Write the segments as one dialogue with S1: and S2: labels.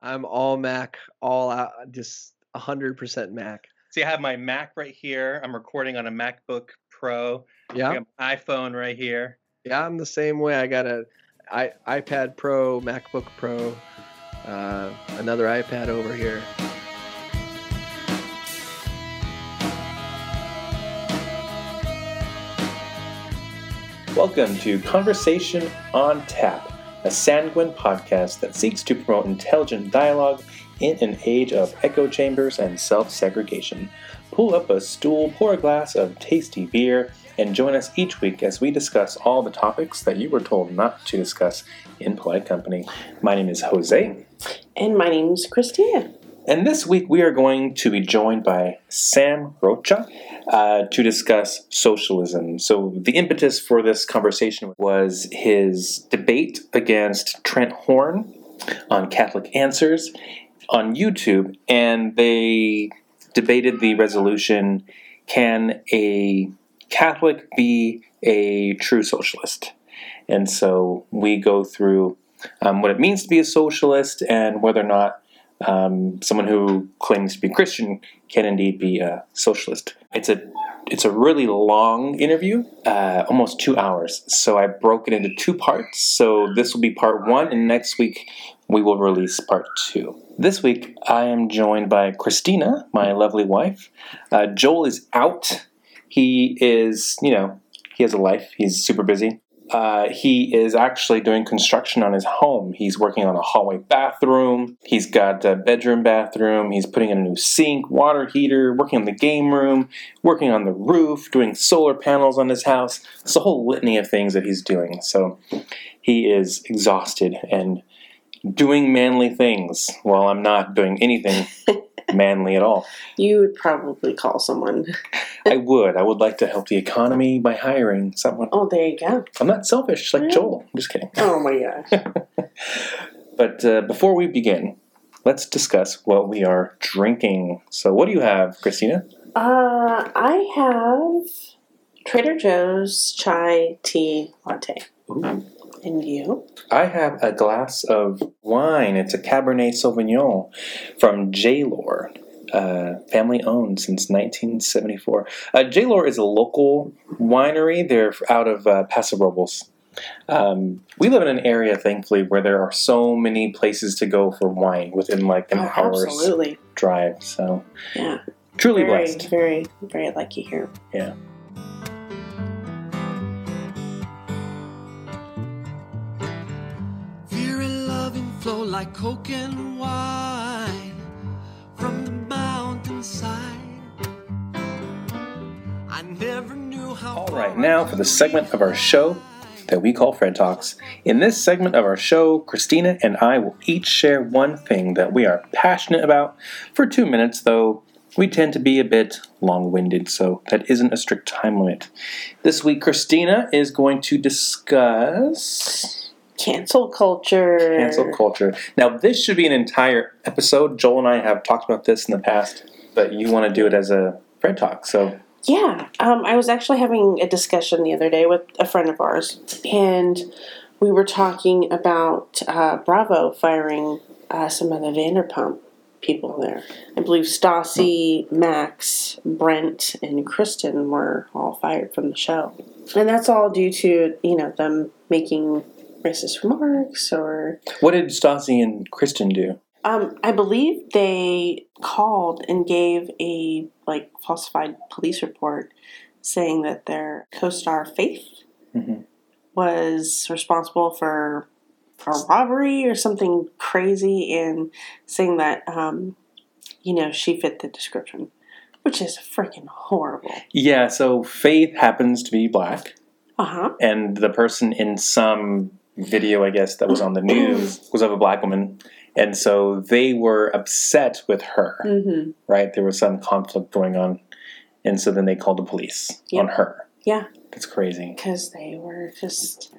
S1: I'm all Mac, all out, just 100% Mac.
S2: See, I have my Mac right here. I'm recording on a MacBook Pro. I
S1: Yeah,
S2: got my iPhone right here.
S1: yeah, I'm the same way. I got a I, iPad Pro, MacBook Pro, uh, another iPad over here.
S3: Welcome to Conversation on Tap, a sanguine podcast that seeks to promote intelligent dialogue in an age of echo chambers and self segregation. Pull up a stool, pour a glass of tasty beer, and join us each week as we discuss all the topics that you were told not to discuss in polite company. My name is Jose,
S4: And my name is Christina.
S3: And this week we are going to be joined by Sam Rocha uh, to discuss socialism. So, the impetus for this conversation was his debate against Trent Horn on Catholic Answers on YouTube, and they debated the resolution Can a Catholic be a true socialist? And so we go through um, what it means to be a socialist and whether or not um, someone who claims to be Christian can indeed be a socialist. It's a it's a really long interview, uh, almost two hours. So I broke it into two parts. So this will be part one, and next week we will release part two. This week I am joined by Christina, my lovely wife. Uh, Joel is out. He is, you know, he has a life. He's super busy. Uh, he is actually doing construction on his home. He's working on a hallway bathroom. He's got a bedroom bathroom. He's putting in a new sink, water heater, working on the game room, working on the roof, doing solar panels on his house. It's a whole litany of things that he's doing. So he is exhausted and doing manly things while I'm not doing anything manly at all.
S4: You would probably call someone.
S3: I would. I would like to help the economy by hiring someone.
S4: Oh, there you go.
S3: I'm not selfish like Joel. I'm just kidding.
S4: Oh my gosh.
S3: But uh, before we begin, let's discuss what we are drinking. So, what do you have, Christina?
S4: Uh, I have Trader Joe's chai tea latte. And you?
S3: I have a glass of wine. It's a Cabernet Sauvignon from J. Lohr, uh, family owned since 1974. Uh, J. Lohr is a local winery. They're out of uh, Paso Robles. Um, we live in an area, thankfully, where there are so many places to go for wine within like an
S4: Oh,
S3: hour's
S4: absolutely.
S3: drive. So,
S4: Yeah.
S3: truly
S4: Very,
S3: blessed.
S4: very, very lucky here.
S3: Yeah.
S5: Flow like coke and wine from the mountainside. I never knew how.
S3: All right, now for the segment of our show that we call Fred Talks. In this segment of our show, Christina and I will each share one thing that we are passionate about for two minutes, though we tend to be a bit long winded, so that isn't a strict time limit. This week, Christina is going to discuss
S4: Cancel culture.
S3: cancel culture. Now, this should be an entire episode. Joel and I have talked about this in the past, but you want to do it as a Fred Talk, so
S4: Yeah, um, I was actually having a discussion the other day with a friend of ours, and we were talking about uh, Bravo firing uh, some of the Vanderpump people there. I believe Stassi, Max, Brett, and Kristen were all fired from the show, and that's all due to you know them making racist remarks or
S3: what did Stassi and Kristen do?
S4: um, I believe they called and gave a like falsified police report saying that their co-star Faith
S3: Mhm.
S4: was responsible for a robbery or something crazy, and saying that um, you know she fit the description, which is freaking horrible.
S3: Yeah, so Faith happens to be black,
S4: Uh huh.
S3: and the person in some video, I guess, that was on the news was of a black woman. And so they were upset with her,
S4: Mm-hmm.
S3: right? There was some conflict going on. And so then they called the police
S4: Yeah.
S3: on her.
S4: Yeah.
S3: That's crazy.
S4: because they were just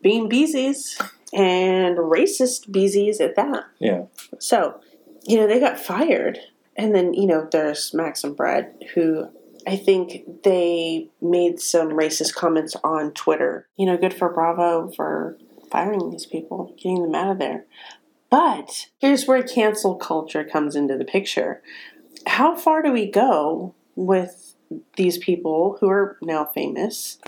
S4: being beesies and racist beesies at that.
S3: Yeah.
S4: So, you know, they got fired. And then, you know, there's Max and Brett, who I think they made some racist comments on Twitter. You know, good for Bravo for firing these people, getting them out of there. But here's where cancel culture comes into the picture. How far do we go with these people who are now famous?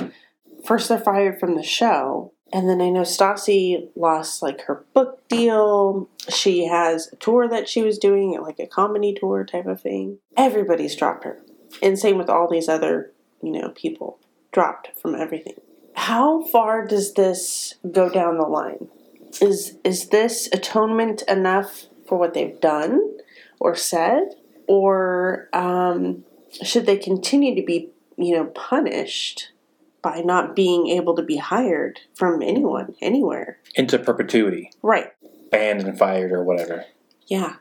S4: First, they're fired from the show. And then I know Stassi lost like her book deal. She has a tour that she was doing, like a comedy tour type of thing. Everybody's dropped her. And same with all these other, you know, people dropped from everything. How far does this go down the line? Is is this atonement enough for what they've done or said, or um, should they continue to be, you know, punished by not being able to be hired from anyone anywhere?
S3: Into perpetuity,
S4: Right.
S3: banned and fired or whatever.
S4: Yeah.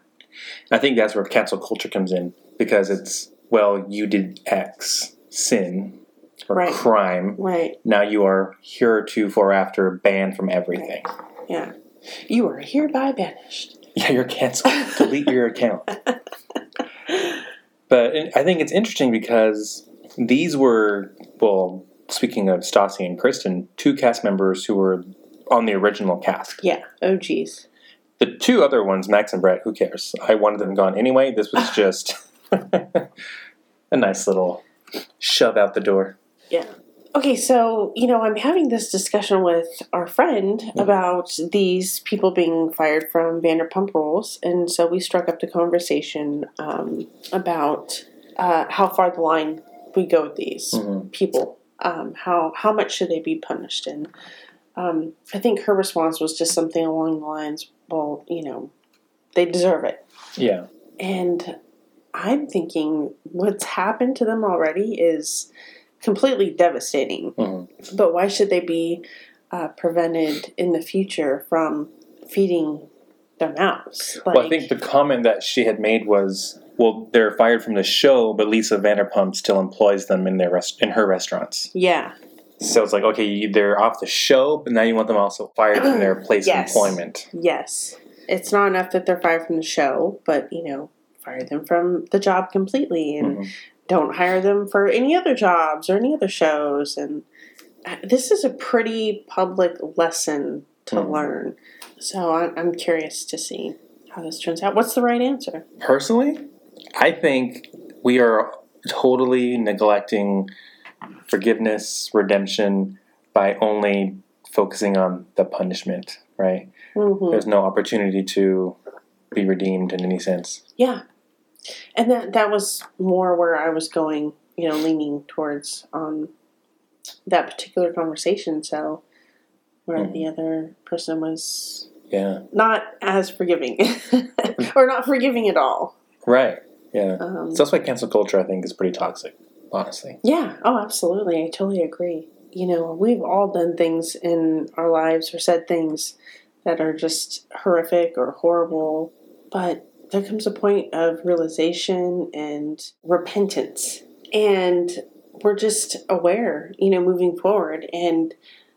S3: I think that's where cancel culture comes in because it's well, you did X sin or
S4: Right.
S3: crime.
S4: Right.
S3: Now you are heretofore after banned from everything.
S4: Yeah. You are hereby banished.
S3: Yeah, you're canceled. Delete your account. But I think it's interesting because these were, well, speaking of Stassi and Kristen, two cast members who were on the original cast.
S4: Yeah. Oh, geez.
S3: The two other ones, Max and Brett, who cares? I wanted them gone anyway. This was just a nice little shove out the door.
S4: Yeah. Okay, so, you know, I'm having this discussion with our friend about these people being fired from Vanderpump Rules. And so we struck up the conversation um, about uh, how far the line we go with these
S3: Mhm.
S4: people. Um, how, how much should they be punished? And um, I think her response was just something along the lines, well, you know, they deserve it.
S3: Yeah.
S4: And I'm thinking what's happened to them already is completely devastating.
S3: Mhm.
S4: But why should they be uh, prevented in the future from feeding their mouths? Like,
S3: well, I think the comment that she had made was, well, they're fired from the show, but Lisa Vanderpump still employs them in their rest- in her restaurants.
S4: yeah,
S3: So it's like, okay, they're off the show, but now you want them also fired from their place
S4: Yes.
S3: of employment.
S4: yes, it's not enough that they're fired from the show, but you know, fire them from the job completely and
S3: Mhm.
S4: Don't hire them for any other jobs or any other shows. And uh, this is a pretty public lesson to
S3: Mhm.
S4: learn. So I'm, curious to see how this turns out. What's the right answer?
S3: Personally, I think we are totally neglecting forgiveness, redemption by only focusing on the punishment, right?
S4: hmm
S3: There's no opportunity to be redeemed in any sense.
S4: Yeah, and that that was more where I was going. You know, leaning towards on that particular conversation. So where
S3: Mhm.
S4: the other person was
S3: Yeah.
S4: not as forgiving, or not forgiving at all.
S3: Right. Yeah.
S4: Um,
S3: So that's why cancel culture, I think, is pretty toxic, honestly.
S4: Yeah, oh, absolutely. I totally agree. You know, we've all done things in our lives or said things that are just horrific or horrible, but there comes a point of realization and repentance. And we're just aware, you know, moving forward and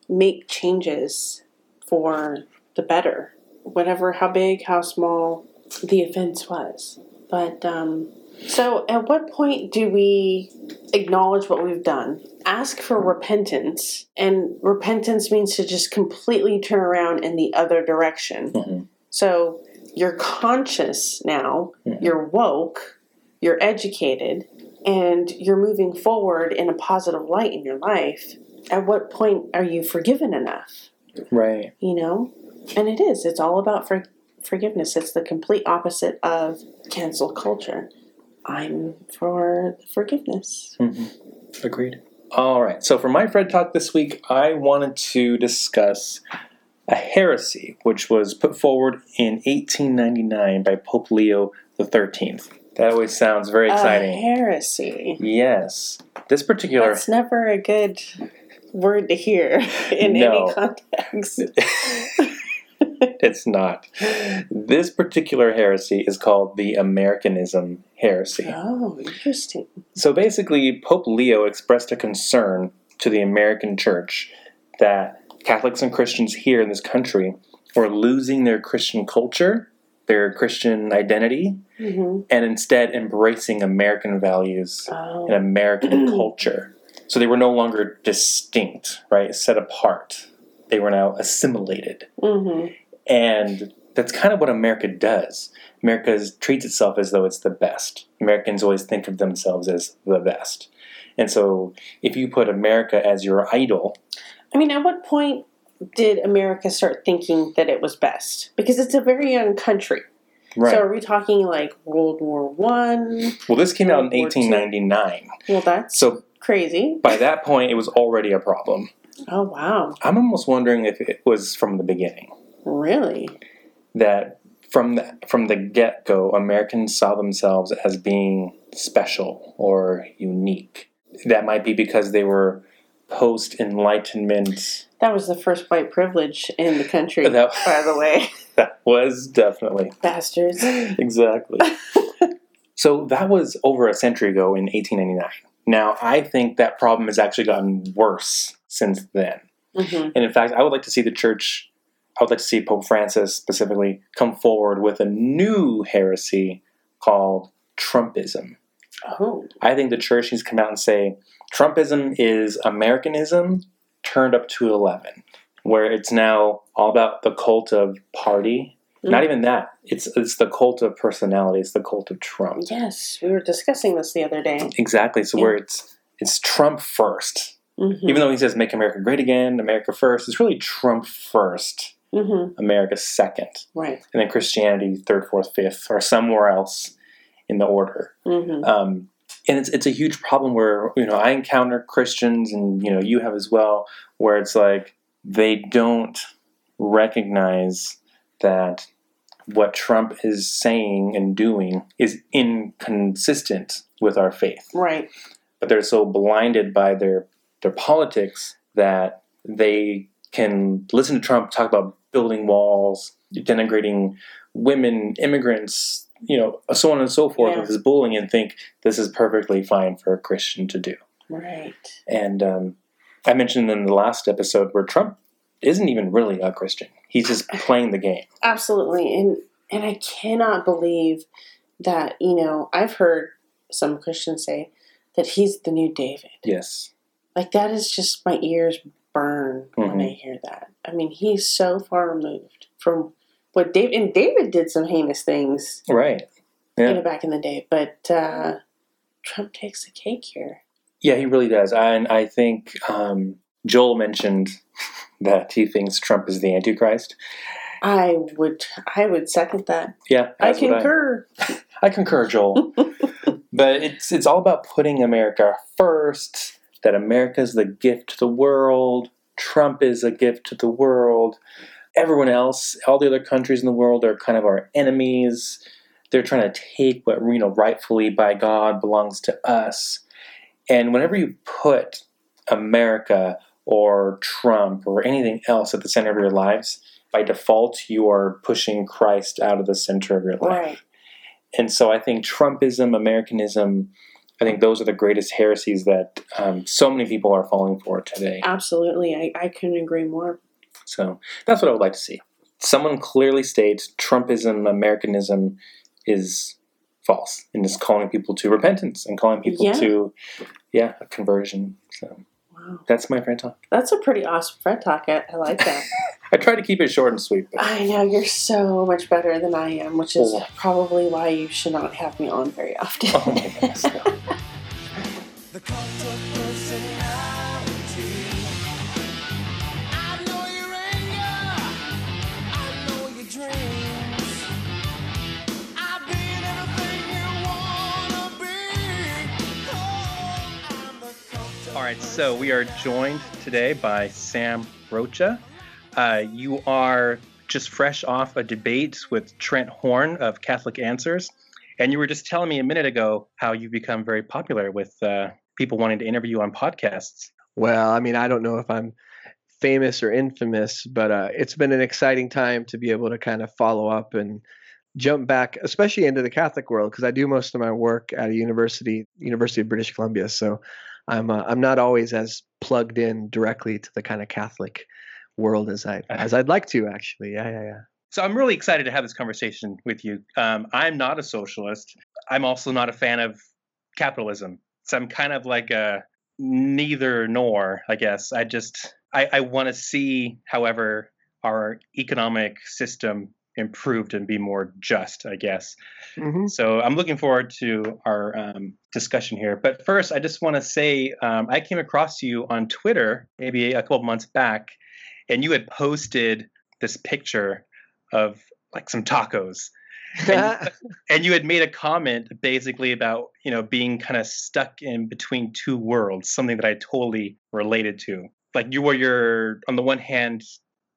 S4: make changes for the better, whatever, how big, how small the offense was. But, um, so at what point do we acknowledge what we've done, ask for repentance, and repentance means to just completely turn around in the other direction.
S3: Mhm.
S4: So you're conscious now,
S3: Mhm.
S4: you're woke, you're educated, and you're moving forward in a positive light in your life. At what point are you forgiven enough?
S3: Right.
S4: You know? And it is, it's all about for- forgiveness. It's the complete opposite of cancel culture. I'm for forgiveness.
S3: Mm-hmm. Agreed. All right. So for my Fred Talk this week, I wanted to discuss a heresy which was put forward in 1899 by Pope Leo the Thirteenth. That always sounds very exciting.
S4: A heresy.
S3: yes. This particular
S4: That's never a good word to hear in
S3: No.
S4: any context.
S3: it's not. This particular heresy is called the Americanism heresy.
S4: oh, interesting.
S3: So basically, Pope Leo expressed a concern to the American church that Catholics and Christians here in this country were losing their Christian culture, their Christian identity,
S4: hmm
S3: and instead embracing American values
S4: Oh,
S3: and American culture. So they were no longer distinct, right? Set apart. They were now assimilated.
S4: hmm
S3: And that's kind of what America does. America is- treats itself as though it's the best. Americans always think of themselves as the best. And so if you put America as your idol,
S4: I mean, at what point did America start thinking that it was best? Because it's a very young country.
S3: right?
S4: So are we talking like World War One?
S3: well, this came out in
S4: War II.
S3: 1899.
S4: Well, that's
S3: So
S4: crazy.
S3: by that point, it was already a problem.
S4: Oh wow,
S3: I'm almost wondering if it was from the beginning
S4: really?
S3: that from the from the get go, Americans saw themselves as being special or unique. That might be because they were post Enlightenment.
S4: That was the first white privilege in the country,
S3: That-
S4: by the way.
S3: That was definitely
S4: Bastards.
S3: exactly. so that was over a century ago in 1899. Now I think that problem has actually gotten worse since then.
S4: hmm
S3: And in fact, I would like to see the church, I would like to see Pope Francis specifically come forward with a new heresy called Trumpism.
S4: Oh,
S3: I think the church needs to come out and say Trumpism is Americanism turned up to 11, where it's now all about the cult of party. Not
S4: Mm.
S3: even that. It's it's the cult of personality. It's the cult of Trump.
S4: yes, we were discussing this the other day.
S3: Exactly. So
S4: Yeah.
S3: where it's it's Trump first.
S4: hmm
S3: Even though he says make America great again, America first, it's really Trump first,
S4: hmm
S3: America second.
S4: Right.
S3: and then Christianity third, fourth, fifth, or somewhere else in the order.
S4: hmm
S3: Um, and it's it's a huge problem where you know I encounter Christians, and you know you have as well, where it's like they don't recognize that what Trump is saying and doing is inconsistent with our faith
S4: Right.
S3: but they're so blinded by their their politics that they can listen to Trump talk about building walls, denigrating women, immigrants, you know, so on and so forth
S4: Yeah.
S3: with his bullying, and think this is perfectly fine for a Christian to do.
S4: Right.
S3: And um, I mentioned in the last episode where Trump isn't even really a Christian; he's just playing the game.
S4: Absolutely. And and I cannot believe that, you know, I've heard some Christians say that he's the new David.
S3: Yes,
S4: Like that is just my ears burn when I hear that. I mean, he's so far removed from what David and David did some heinous things
S3: right.
S4: you know back in the day, but uh Trump takes the cake here.
S3: Yeah, he really does. And I think um, Joel mentioned that he thinks Trump is the Antichrist.
S4: I would I would second that.
S3: Yeah,
S4: I concur.
S3: I, concur, Joel. but it's it's all about putting America first. That America is the gift to the world. Trump is a gift to the world. Everyone else, all the other countries in the world, are kind of our enemies. They're trying to take what you know rightfully by God belongs to us. And whenever you put America or Trump or anything else at the center of your lives, by default, you are pushing Christ out of the center of your life.
S4: Right.
S3: And so I think Trumpism, Americanism, I think those are the greatest heresies that um, so many people are falling for today.
S4: Absolutely. I, I couldn't agree more.
S3: So that's what I would like to see. Someone clearly states Trumpism, Americanism is false and is calling people to repentance and calling people
S4: Yeah.
S3: to, yeah, a conversion. So
S4: Wow.
S3: that's my friend talk.
S4: That's a pretty awesome friend talk. I, I like that.
S3: I try to keep it short and sweet. But
S4: I know you're so much better than I am, which is
S3: Oh.
S4: probably why you should not have me on very often.
S3: oh my goodness. no.
S2: right, so we are joined today by Sam Rocha. Uh, you are just fresh off a debate with Trent Horn of Catholic Answers, and you were just telling me a minute ago how you've become very popular with uh, people wanting to interview you on podcasts.
S1: Well, I mean, I don't know if I'm famous or infamous, but uh, it's been an exciting time to be able to kind of follow up and jump back, especially into the Catholic world, because I do most of my work at a university, University of British Columbia. So I'm uh, I'm not always as plugged in directly to the kind of Catholic world as I as I'd like to actually. Yeah, yeah, yeah.
S2: So I'm really excited to have this conversation with you. Um, I'm not a socialist. I'm also not a fan of capitalism. So I'm kind of like a neither nor, I guess. I just I, I want to see, however, our economic system improved and be more just, I guess.
S1: hmm
S2: So I'm looking forward to our um, discussion here. But first, I just want to say um, I came across you on Twitter maybe a couple months back, and you had posted this picture of like some tacos. And, and you had made a comment basically about you know being kind of stuck in between two worlds, something that I totally related to. Like you were your on the one hand,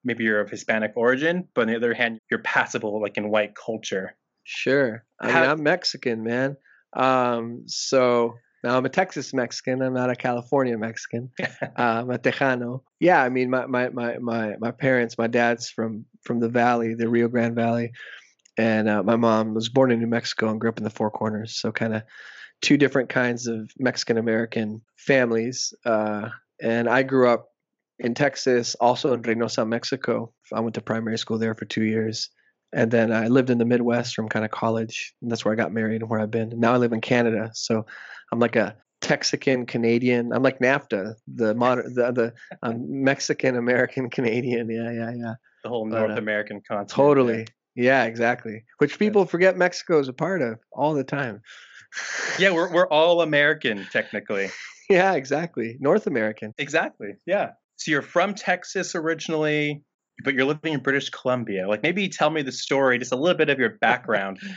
S2: maybe you're of Hispanic origin, but on the other hand, you're passable like in white culture.
S1: Sure. I mean,
S2: How-
S1: I'm Mexican, man. Um, so now I'm a Texas Mexican. I'm not a California Mexican. uh, I'm a Tejano. Yeah, I mean, my, my, my, my, my parents, my dad's from, from the valley, the Rio Grande Valley. And uh, my mom was born in New Mexico and grew up in the Four Corners. So kind of two different kinds of Mexican American families. Uh, and I grew up in Texas, also in Reynosa, Mexico. I went to primary school there for two years. And then I lived in the Midwest from kind of college. And that's where I got married and where I've been. Now I live in Canada. So I'm like a Texican Canadian. I'm like NAFTA, the modern, the, the um, Mexican American Canadian. Yeah, yeah, yeah.
S2: The whole
S1: But,
S2: North
S1: uh,
S2: American continent.
S1: Totally. Yeah, exactly. Which people forget Mexico is a part of all the time.
S2: Yeah, we're we're all American technically.
S1: yeah, exactly. North American.
S2: Exactly. Yeah. So you're from Texas originally, but you're living in British Columbia. Like maybe tell me the story, just a little bit of your background.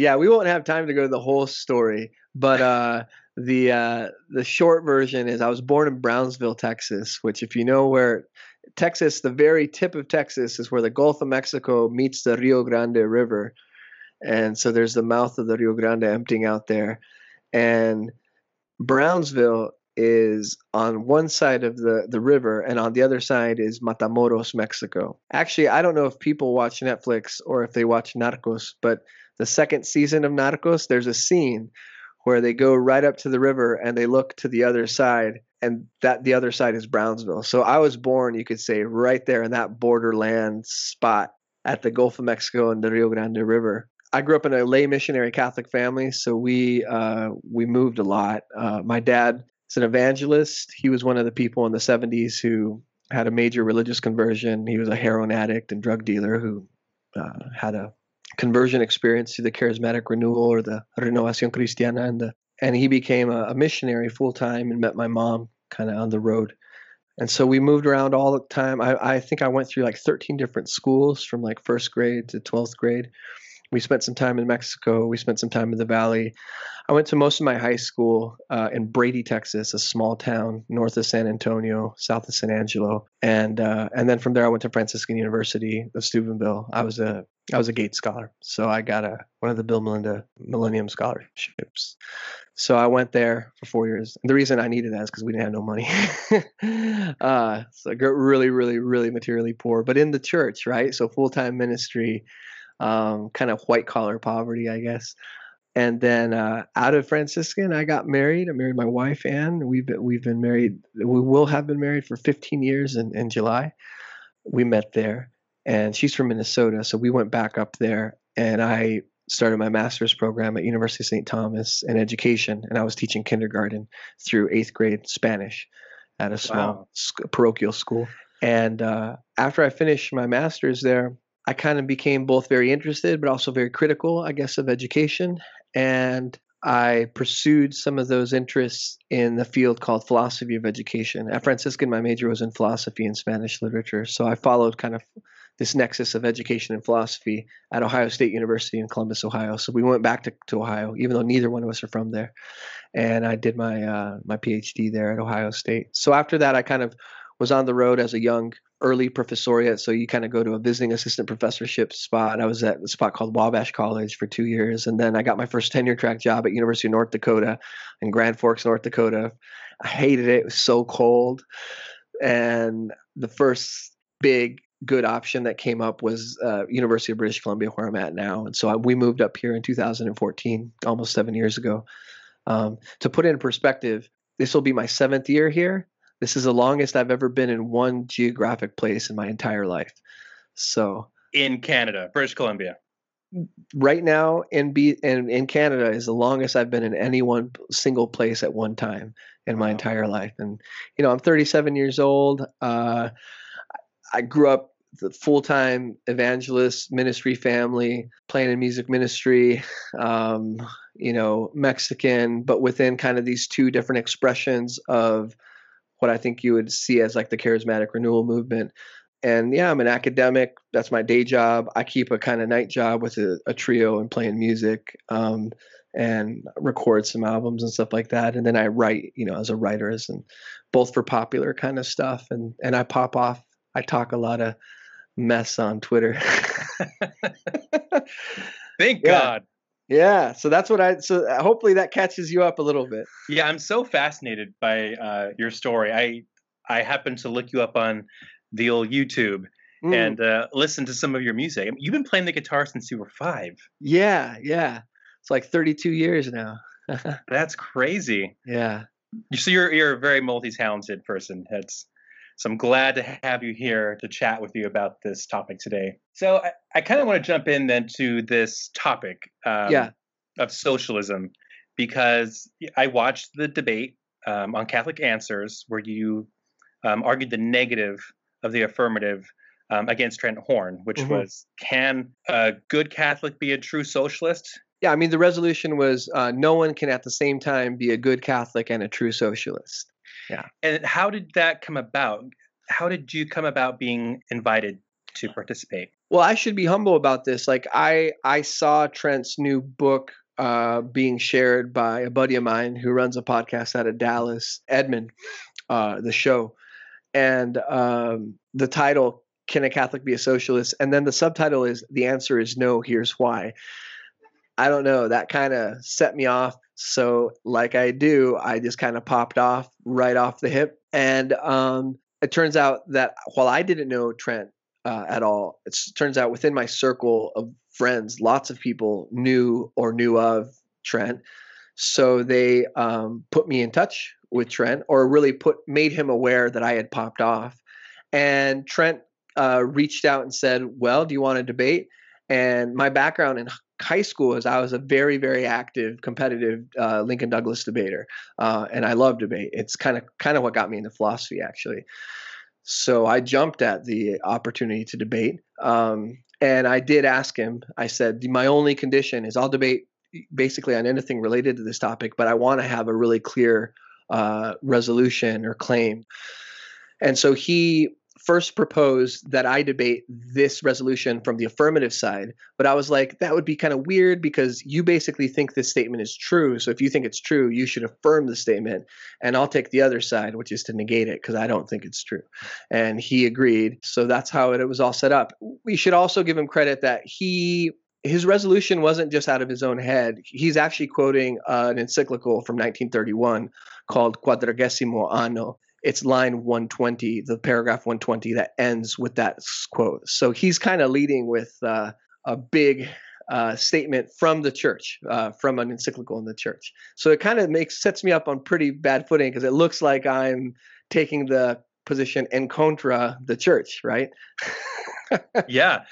S1: Yeah, we won't have time to go to the whole story, but uh, the uh, the short version is I was born in Brownsville, Texas. Which, if you know where Texas, the very tip of Texas is where the Gulf of Mexico meets the Rio Grande River, and so there's the mouth of the Rio Grande emptying out there, and Brownsville is on one side of the, the river and on the other side is Matamoros, Mexico. Actually, I don't know if people watch Netflix or if they watch Narcos, but the second season of Narcos, there's a scene where they go right up to the river and they look to the other side and that the other side is Brownsville. So I was born, you could say, right there in that borderland spot at the Gulf of Mexico and the Rio Grande River. I grew up in a lay missionary Catholic family, so we uh, we moved a lot. Uh, my dad is an evangelist. He was one of the people in the 70s who had a major religious conversion. He was a heroin addict and drug dealer who uh, had a conversion experience through the charismatic renewal or the renovacion cristiana and the, and he became a, a missionary full time and met my mom kind of on the road and so we moved around all the time I, I think i went through like 13 different schools from like first grade to 12th grade we spent some time in mexico we spent some time in the valley i went to most of my high school uh, in brady texas a small town north of san antonio south of san angelo and uh, and then from there i went to franciscan university of steubenville i was a I was a Gates Scholar, so I got a one of the Bill Melinda Millennium Scholarships. So I went there for four years. And the reason I needed that is because we didn't have no money. uh, so I got really, really, really materially poor, but in the church, right? So full time ministry, um, kind of white collar poverty, I guess. And then uh, out of Franciscan, I got married. I married my wife Anne. We've been, we've been married. We will have been married for 15 years in, in July. We met there and she's from Minnesota. So we went back up there, and I started my master's program at University of St. Thomas in education, and I was teaching kindergarten through eighth grade Spanish at a small
S2: Wow.
S1: parochial school. And uh, after I finished my master's there, I kind of became both very interested, but also very critical, I guess, of education. And I pursued some of those interests in the field called philosophy of education. At Franciscan, my major was in philosophy and Spanish literature. So I followed kind of this nexus of education and philosophy at Ohio State University in Columbus, Ohio. So we went back to, to Ohio, even though neither one of us are from there. And I did my uh, my PhD there at Ohio State. So after that, I kind of was on the road as a young early professoriate. So you kind of go to a visiting assistant professorship spot. I was at a spot called Wabash College for two years, and then I got my first tenure track job at University of North Dakota in Grand Forks, North Dakota. I hated it. It was so cold, and the first big good option that came up was uh, University of British Columbia, where I'm at now. And so I, we moved up here in 2014, almost seven years ago. Um, to put it in perspective, this will be my seventh year here. This is the longest I've ever been in one geographic place in my entire life. So
S2: in Canada, British Columbia.
S1: right now in B in, in Canada is the longest I've been in any one single place at one time in my
S2: Wow.
S1: entire life. And you know, I'm 37 years old. Uh, I grew up the full time evangelist ministry family, playing in music ministry, um, you know, Mexican, but within kind of these two different expressions of what I think you would see as like the charismatic renewal movement. And yeah, I'm an academic. That's my day job. I keep a kind of night job with a, a trio and playing music um, and record some albums and stuff like that. And then I write, you know, as a writer, as and both for popular kind of stuff. And and I pop off. I talk a lot of mess on Twitter.
S3: Thank. God.
S1: Yeah, so that's what I. So uh, hopefully that catches you up a little bit.
S3: Yeah, I'm so fascinated by uh, your story. I I happened to look you up on the old YouTube
S1: Mm,
S3: and uh, listen to some of your music. I mean, You've been playing the guitar since you were five.
S1: yeah, yeah, it's like 32 years now.
S3: That's crazy.
S1: yeah.
S3: So you're you're a very multi-talented person. That's so I'm glad to have you here to chat with you about this topic today. So I, I kind of want to jump in then to this topic um,
S1: Yeah.
S3: of socialism because I watched the debate um, on Catholic Answers where you um, argued the negative of the affirmative um, against Trent Horn, which
S1: Mhm.
S3: was can a good Catholic be a true socialist?
S1: Yeah, I mean, the resolution was uh, no one can at the same time be a good Catholic and a true socialist.
S3: And how did that come about? How did you come about being invited to participate?
S1: Well, I should be humble about this. Like, I I saw Trent's new book uh, being shared by a buddy of mine who runs a podcast out of Dallas, Edmund, uh, the show, and um, the title "Can a Catholic be a Socialist?" and then the subtitle is "The answer is no. Here's why." I don't know. That kind of set me off. So, like I do, I just kind of popped off right off the hip. And um, it turns out that while I didn't know Trent uh, at all, it turns out within my circle of friends, lots of people knew or knew of Trent. So they um, put me in touch with Trent, or really put made him aware that I had popped off. And Trent uh, reached out and said, "Well, do you want to debate?" And my background in high school is I was a very, very active, competitive uh, Lincoln Douglas debater, uh, and I love debate. It's kind of kind of what got me into philosophy, actually. So I jumped at the opportunity to debate, um, and I did ask him. I said, "My only condition is I'll debate basically on anything related to this topic, but I want to have a really clear uh, resolution or claim." And so he first proposed that I debate this resolution from the affirmative side. But I was like, that would be kind of weird because you basically think this statement is true. So if you think it's true, you should affirm the statement. And I'll take the other side, which is to negate it because I don't think it's true. And he agreed. So that's how it, was all set up. We should also give him credit that he. His resolution wasn't just out of his own head. He's actually quoting uh, an encyclical from 1931 called Quadragesimo Anno, it's line 120, the paragraph 120 that ends with that quote. So he's kind of leading with uh, a big uh, statement from the church, uh, from an encyclical in the church. So it kind of makes sets me up on pretty bad footing because it looks like I'm taking the position en contra the church, right?
S3: yeah,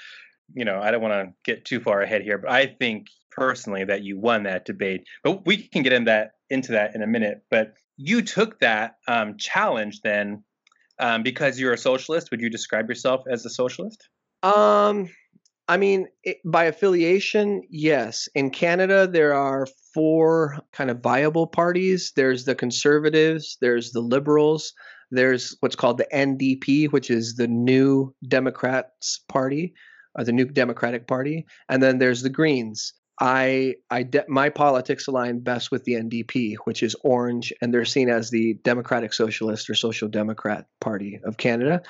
S3: you know, I don't want to get too far ahead here, but I think personally that you won that debate. But we can get in that into that in a minute. But you took that um, challenge then um, because you're a socialist. Would you describe yourself as a socialist?
S1: Um, I mean, it, by affiliation, yes. In Canada, there are four kind of viable parties. There's the Conservatives, there's the Liberals, there's what's called the NDP, which is the New Democrats Party, or the New Democratic Party, and then there's the Greens. I, I, de- my politics align best with the NDP, which is orange, and they're seen as the Democratic Socialist or Social Democrat Party of Canada.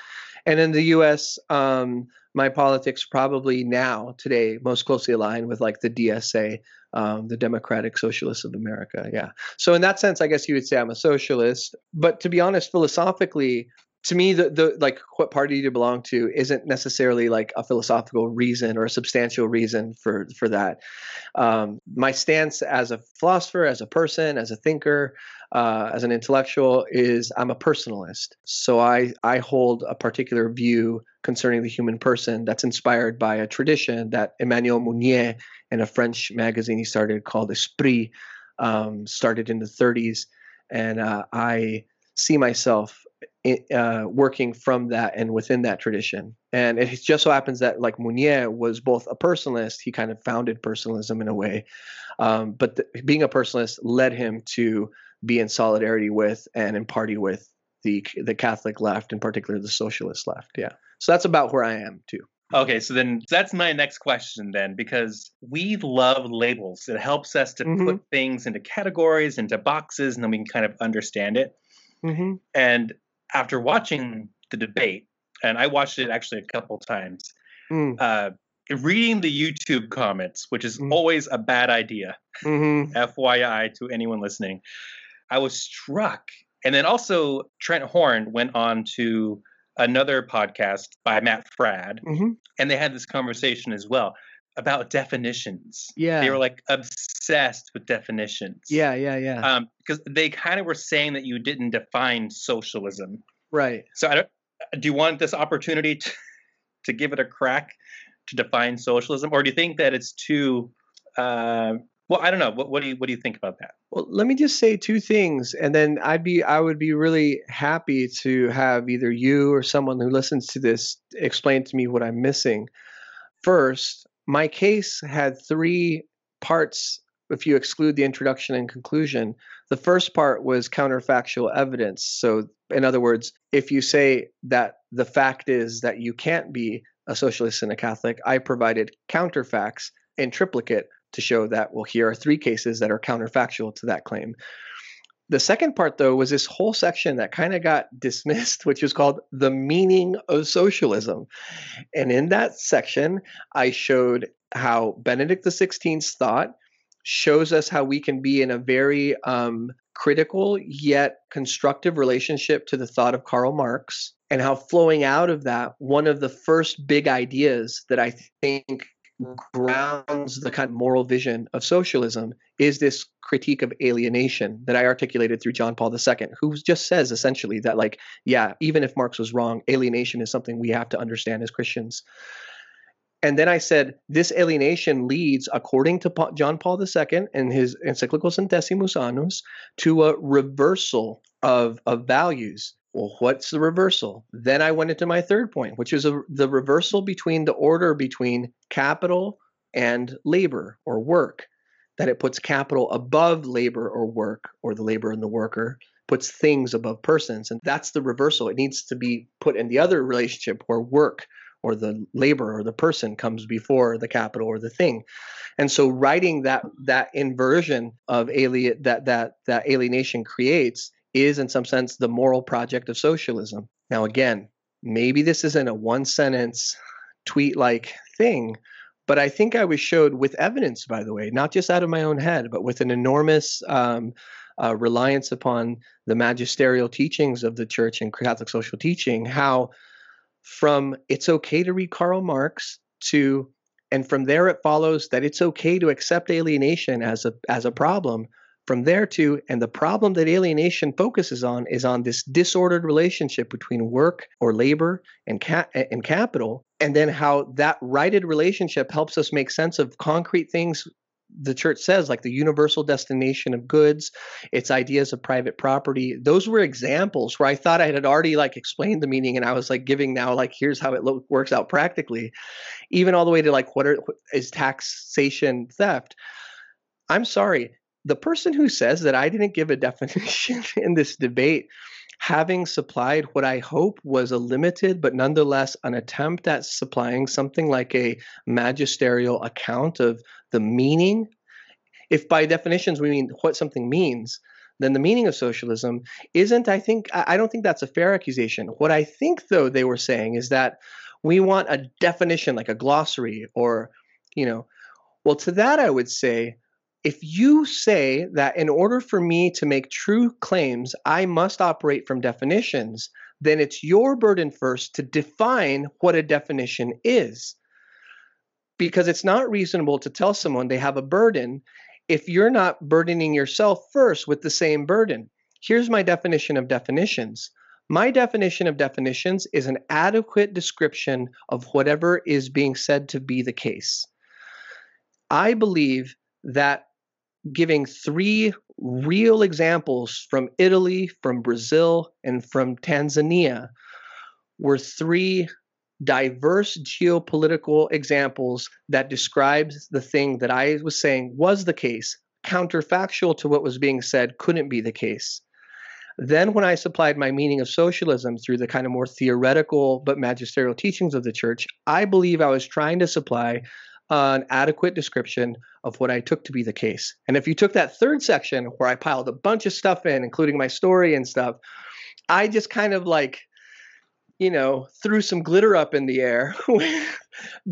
S1: And in the U.S., um, my politics probably now today most closely align with like the DSA, um, the Democratic Socialists of America. Yeah. So in that sense, I guess you would say I'm a socialist. But to be honest, philosophically, to me, the the like what party you belong to isn't necessarily like a philosophical reason or a substantial reason for for that. Um, my stance as a philosopher, as a person, as a thinker, uh, as an intellectual is I'm a personalist. So I I hold a particular view concerning the human person that's inspired by a tradition that Emmanuel Mounier in a French magazine he started called Esprit um, started in the 30s, and uh, I see myself uh, working from that and within that tradition. And it just so happens that like Mounier was both a personalist, he kind of founded personalism in a way, um, but the, being a personalist led him to be in solidarity with and in party with the the Catholic left, in particular the socialist left. Yeah. So that's about where I am too.
S2: Okay, so then that's my next question then, because we love labels. It helps us to
S1: Mhm.
S2: put things into categories, into boxes, and then we can kind of understand it.
S1: Mm-hmm.
S2: And after watching the debate, and I watched it actually a couple times,
S1: Mm,
S2: uh, reading the YouTube comments, which is
S1: Mm.
S2: always a bad idea,
S1: mm-hmm.
S2: FYI to anyone listening, I was struck. And then also, Trent Horn went on to another podcast by Matt Fradd,
S1: Mm-hmm.
S2: and they had this conversation as well about definitions.
S1: Yeah.
S2: They were like obsessed with definitions.
S1: Yeah. Yeah. Yeah.
S2: Um, because they kind of were saying that you didn't define socialism.
S1: right.
S2: So I don't, do you want this opportunity to, to give it a crack to define socialism, or do you think that it's too? Uh, well, I don't know. What, what do you what do you think about that?
S1: Well, let me just say two things, and then I'd be I would be really happy to have either you or someone who listens to this explain to me what I'm missing. First, my case had three parts. If you exclude the introduction and conclusion, the first part was counterfactual evidence. So, in other words, if you say that the fact is that you can't be a socialist and a Catholic, I provided counterfacts in triplicate to show that, well, here are three cases that are counterfactual to that claim. The second part, though, was this whole section that kind of got dismissed, which was called the meaning of socialism. And in that section, I showed how Benedict XVI's thought shows us how we can be in a very um, critical yet constructive relationship to the thought of Karl Marx, and how flowing out of that, one of the first big ideas that I think grounds the kind of moral vision of socialism is this critique of alienation that I articulated through John Paul II, who just says essentially that, like, yeah, even if Marx was wrong, alienation is something we have to understand as Christians. And then I said, this alienation leads, according to Pa- John Paul II and his encyclical Centesimus Annus, to a reversal of, of values. Well, what's the reversal? Then I went into my third point, which is a, the reversal between the order between capital and labor or work, that it puts capital above labor or work, or the labor and the worker, puts things above persons. And that's the reversal. It needs to be put in the other relationship where work or the labor or the person comes before the capital or the thing. And so writing that that inversion of alien that that that alienation creates is in some sense the moral project of socialism. Now again, maybe this isn't a one sentence tweet like thing, but I think I was showed with evidence, by the way, not just out of my own head, but with an enormous um, uh, reliance upon the magisterial teachings of the church and Catholic social teaching, how from it's okay to read Karl Marx to and from there it follows that it's okay to accept alienation as a as a problem from there to and the problem that alienation focuses on is on this disordered relationship between work or labor and ca- and capital and then how that righted relationship helps us make sense of concrete things the church says like the universal destination of goods its ideas of private property. Those were examples where i thought i had already like explained the meaning and i was like giving now like here's how it lo- works out practically. Even all the way to like what are, what is taxation theft? I'm sorry the person who says that i didn't give a definition in this debate having supplied what i hope was a limited but nonetheless an attempt at supplying something like a magisterial account of the meaning if by definitions we mean what something means then the meaning of socialism isn't i think i don't think that's a fair accusation. What i think though they were saying is that we want a definition like a glossary or you know well to that i would say if you say that in order for me to make true claims i must operate from definitions then it's your burden first to define what a definition is because it's not reasonable to tell someone they have a burden if you're not burdening yourself first with the same burden. Here's my definition of definitions. My definition of definitions is an adequate description of whatever is being said to be the case. I believe that giving three real examples from Italy, from Brazil, and from Tanzania were three diverse geopolitical examples that describes the thing that I was saying was the case, counterfactual to what was being said couldn't be the case. Then, when I supplied my meaning of socialism through the kind of more theoretical but magisterial teachings of the church, I believe I was trying to supply an adequate description of what I took to be the case. And if you took that third section where I piled a bunch of stuff in, including my story and stuff, I just kind of like, you know, threw some glitter up in the air with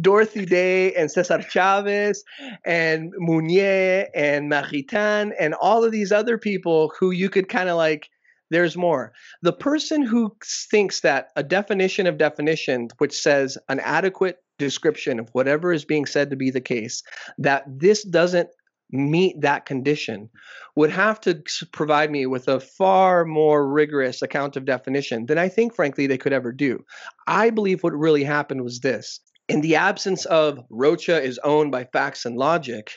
S1: Dorothy Day and Cesar Chavez and Mounier and Maritain and all of these other people who you could kind of like there's more. The person who thinks that a definition of definition, which says an adequate description of whatever is being said to be the case, that this doesn't meet that condition, would have to provide me with a far more rigorous account of definition than I think, frankly, they could ever do. I believe what really happened was this. In the absence of Rocha is owned by facts and logic,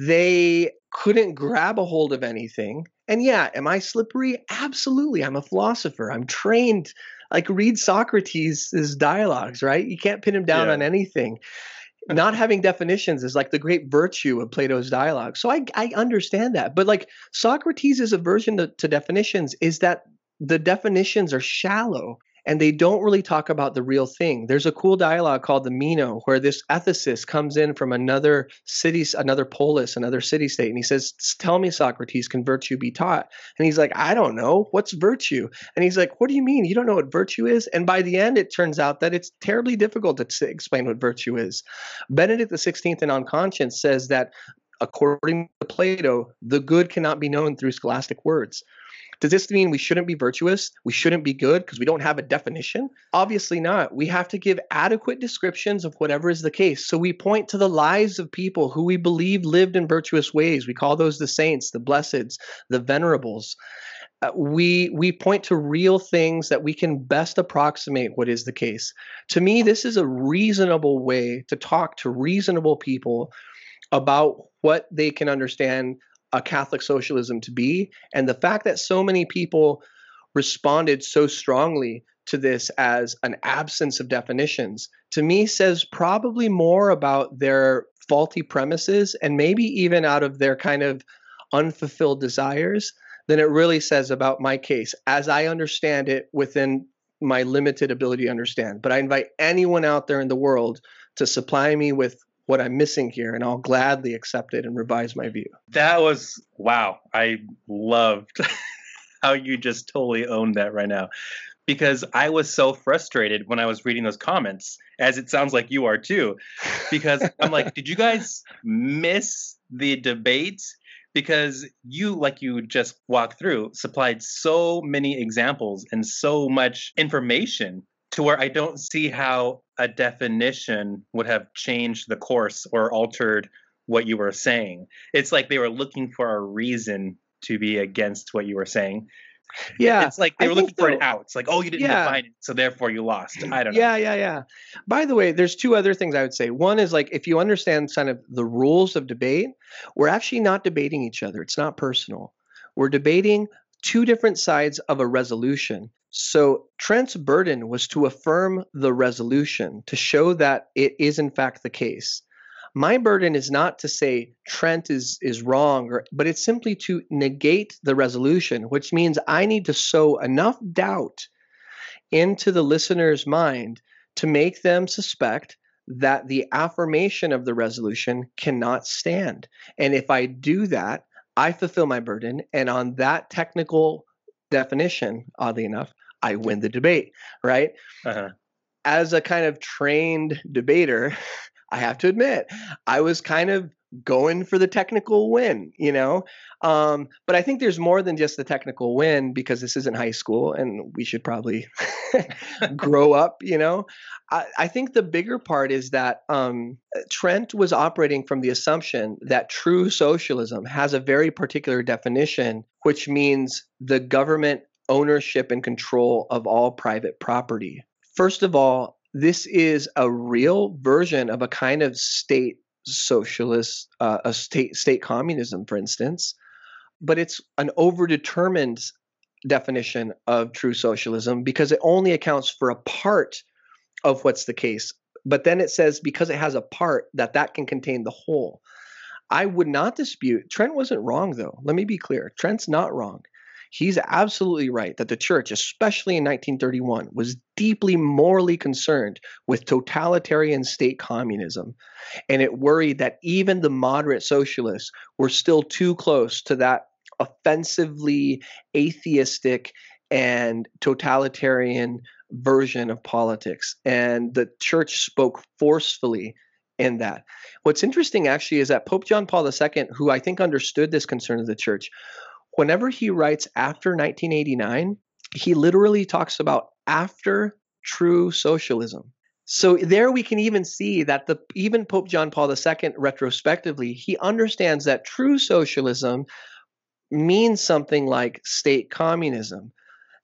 S1: they couldn't grab a hold of anything. And yeah, am I slippery? Absolutely. I'm a philosopher. I'm trained. Like read Socrates' dialogues, right? You can't pin him down
S2: Yeah.
S1: on anything. Not having definitions is like the great virtue of Plato's dialogue. So I, I understand that. But like Socrates' aversion to, to definitions is that the definitions are shallow and they don't really talk about the real thing. There's a cool dialogue called the Meno where this ethicist comes in from another city, another polis, another city state, and he says, "Tell me, Socrates, can virtue be taught?" And he's like, "I don't know. What's virtue?" And he's like, "What do you mean? You don't know what virtue is?" And by the end, it turns out that it's terribly difficult to explain what virtue is. Benedict XVI in On Conscience says that according to Plato, the good cannot be known through scholastic words. Does this mean we shouldn't be virtuous? We shouldn't be good because we don't have a definition? Obviously not. We have to give adequate descriptions of whatever is the case. So we point to the lives of people who we believe lived in virtuous ways. We call those the saints, the blesseds, the venerables. Uh, we we point to real things that we can best approximate what is the case. To me, this is a reasonable way to talk to reasonable people about what they can understand a Catholic socialism to be. And the fact that so many people responded so strongly to this as an absence of definitions, to me says probably more about their faulty premises and maybe even out of their kind of unfulfilled desires than it really says about my case as I understand it within my limited ability to understand. But I invite anyone out there in the world to supply me with what I'm missing here, and I'll gladly accept it and revise my view.
S2: That was wow. I loved how you just totally owned that right now. Because I was so frustrated when I was reading those comments, as it sounds like you are too. Because I'm like, did you guys miss the debate? Because you, like you just walked through, supplied so many examples and so much information to where I don't see how a definition would have changed the course or altered what you were saying. It's like they were looking for a reason to be against what you were saying.
S1: Yeah.
S2: It's like they were looking for an out. It's like, oh, you didn't
S1: Yeah.
S2: define it, so therefore you lost. I don't know.
S1: Yeah, yeah, yeah. By the way, there's two other things I would say. One is like if you understand kind of the rules of debate, we're actually not debating each other. It's not personal. We're debating two different sides of a resolution. So Trent's burden was to affirm the resolution, to show that it is in fact the case. My burden is not to say Trent is is wrong, or, but it's simply to negate the resolution, which means I need to sow enough doubt into the listener's mind to make them suspect that the affirmation of the resolution cannot stand. And if I do that, I fulfill my burden. And on that technical definition, oddly enough, I win the debate, right?
S2: Uh-huh.
S1: As a kind of trained debater, I have to admit, I was kind of going for the technical win, you know? Um, but I think there's more than just the technical win because this isn't high school and we should probably grow up, you know? I, I think the bigger part is that um, Trent was operating from the assumption that true socialism has a very particular definition, which means the government ownership and control of all private property. First of all, this is a real version of a kind of state socialist, uh, a state state communism, for instance. but it's an overdetermined definition of true socialism because it only accounts for a part of what's the case. But then it says because it has a part that that can contain the whole. I would not dispute Trent wasn't wrong though. Let me be clear. Trent's not wrong. He's absolutely right that the church, especially in 1931, was deeply morally concerned with totalitarian state communism. And it worried that even the moderate socialists were still too close to that offensively atheistic and totalitarian version of politics. And the church spoke forcefully in that. What's interesting actually is that Pope John Paul II, who I think understood this concern of the church, whenever he writes after 1989, he literally talks about after true socialism. So there we can even see that the even Pope John Paul II retrospectively, he understands that true socialism means something like state communism.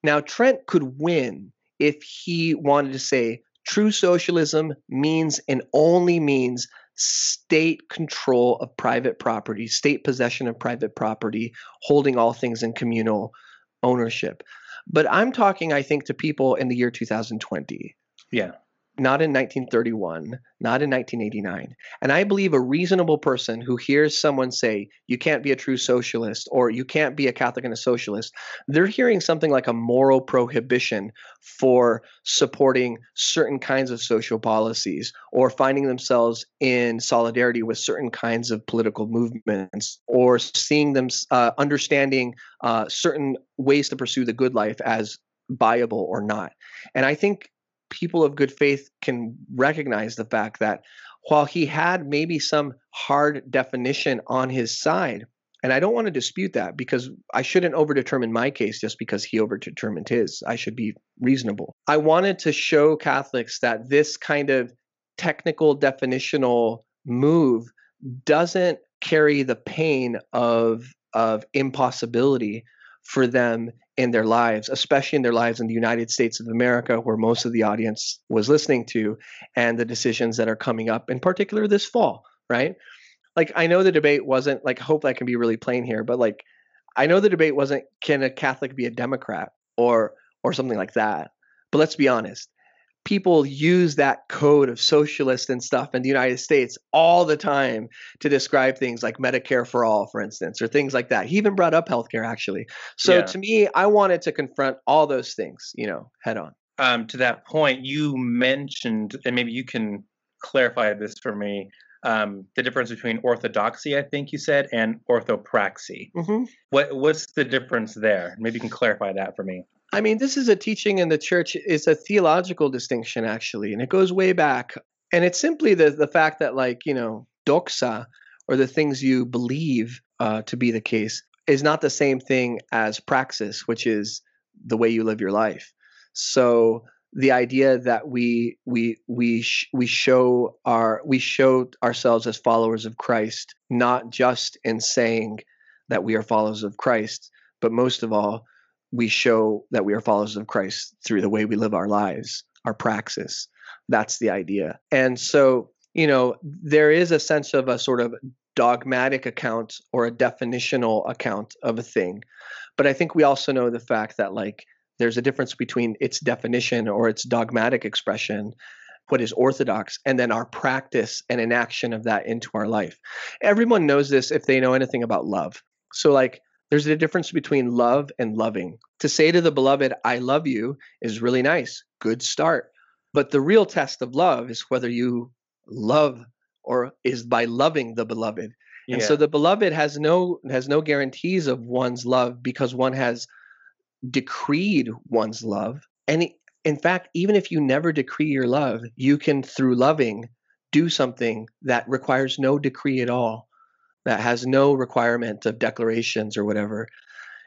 S1: Now Trent could win if he wanted to say true socialism means and only means state control of private property, state possession of private property, holding all things in communal ownership. But I'm talking, I think, to people in the year 2020
S2: Yeah.
S1: Not in 1931, not in 1989. And I believe a reasonable person who hears someone say, you can't be a true socialist or you can't be a Catholic and a socialist, they're hearing something like a moral prohibition for supporting certain kinds of social policies or finding themselves in solidarity with certain kinds of political movements or seeing them, uh, understanding uh, certain ways to pursue the good life as viable or not. And I think people of good faith can recognize the fact that while he had maybe some hard definition on his side, and I don't want to dispute that because I shouldn't overdetermine my case just because he overdetermined his. I should be reasonable. I wanted to show Catholics that this kind of technical definitional move doesn't carry the pain of of impossibility for them in their lives, especially in their lives in the United States of America, where most of the audience was listening to, and the decisions that are coming up, in particular this fall, right? Like, I know the debate wasn't like, I hope I can be really plain here, but like, I know the debate wasn't can a Catholic be a Democrat or or something like that. But let's be honest, people use that code of socialist and stuff in the United States all the time to describe things like Medicare for all, for instance, or things like that. He even brought up healthcare actually. So
S2: Yeah.
S1: to me, I wanted to confront all those things, you know, head on.
S2: Um, to that point, you mentioned, and maybe you can clarify this for me, um, the difference between orthodoxy, I think you said, and orthopraxy.
S1: hmm
S2: What what's the difference there? Maybe you can clarify that for me.
S1: I mean, this is a teaching in the church. It's a theological distinction, actually, and it goes way back. And it's simply the the fact that, like, you know, doxa, or the things you believe uh, to be the case, is not the same thing as praxis, which is the way you live your life. So the idea that we we we sh- we show our we show ourselves as followers of Christ, not just in saying that we are followers of Christ, but most of all we show that we are followers of Christ through the way we live our lives, our praxis. That's the idea. And so, you know, there is a sense of a sort of dogmatic account or a definitional account of a thing. But I think we also know the fact that, like, there's a difference between its definition or its dogmatic expression, what is orthodox, and then our practice and enaction of that into our life. Everyone knows this if they know anything about love. So, like, there's a difference between love and loving. To say to the beloved, I love you, is really nice. Good start. But the real test of love is whether you love or is by loving the beloved. And so the beloved has no has no guarantees of one's love because one has decreed one's love. And in fact, even if you never decree your love, you can through loving do something that requires no decree at all, that has no requirement of declarations or whatever.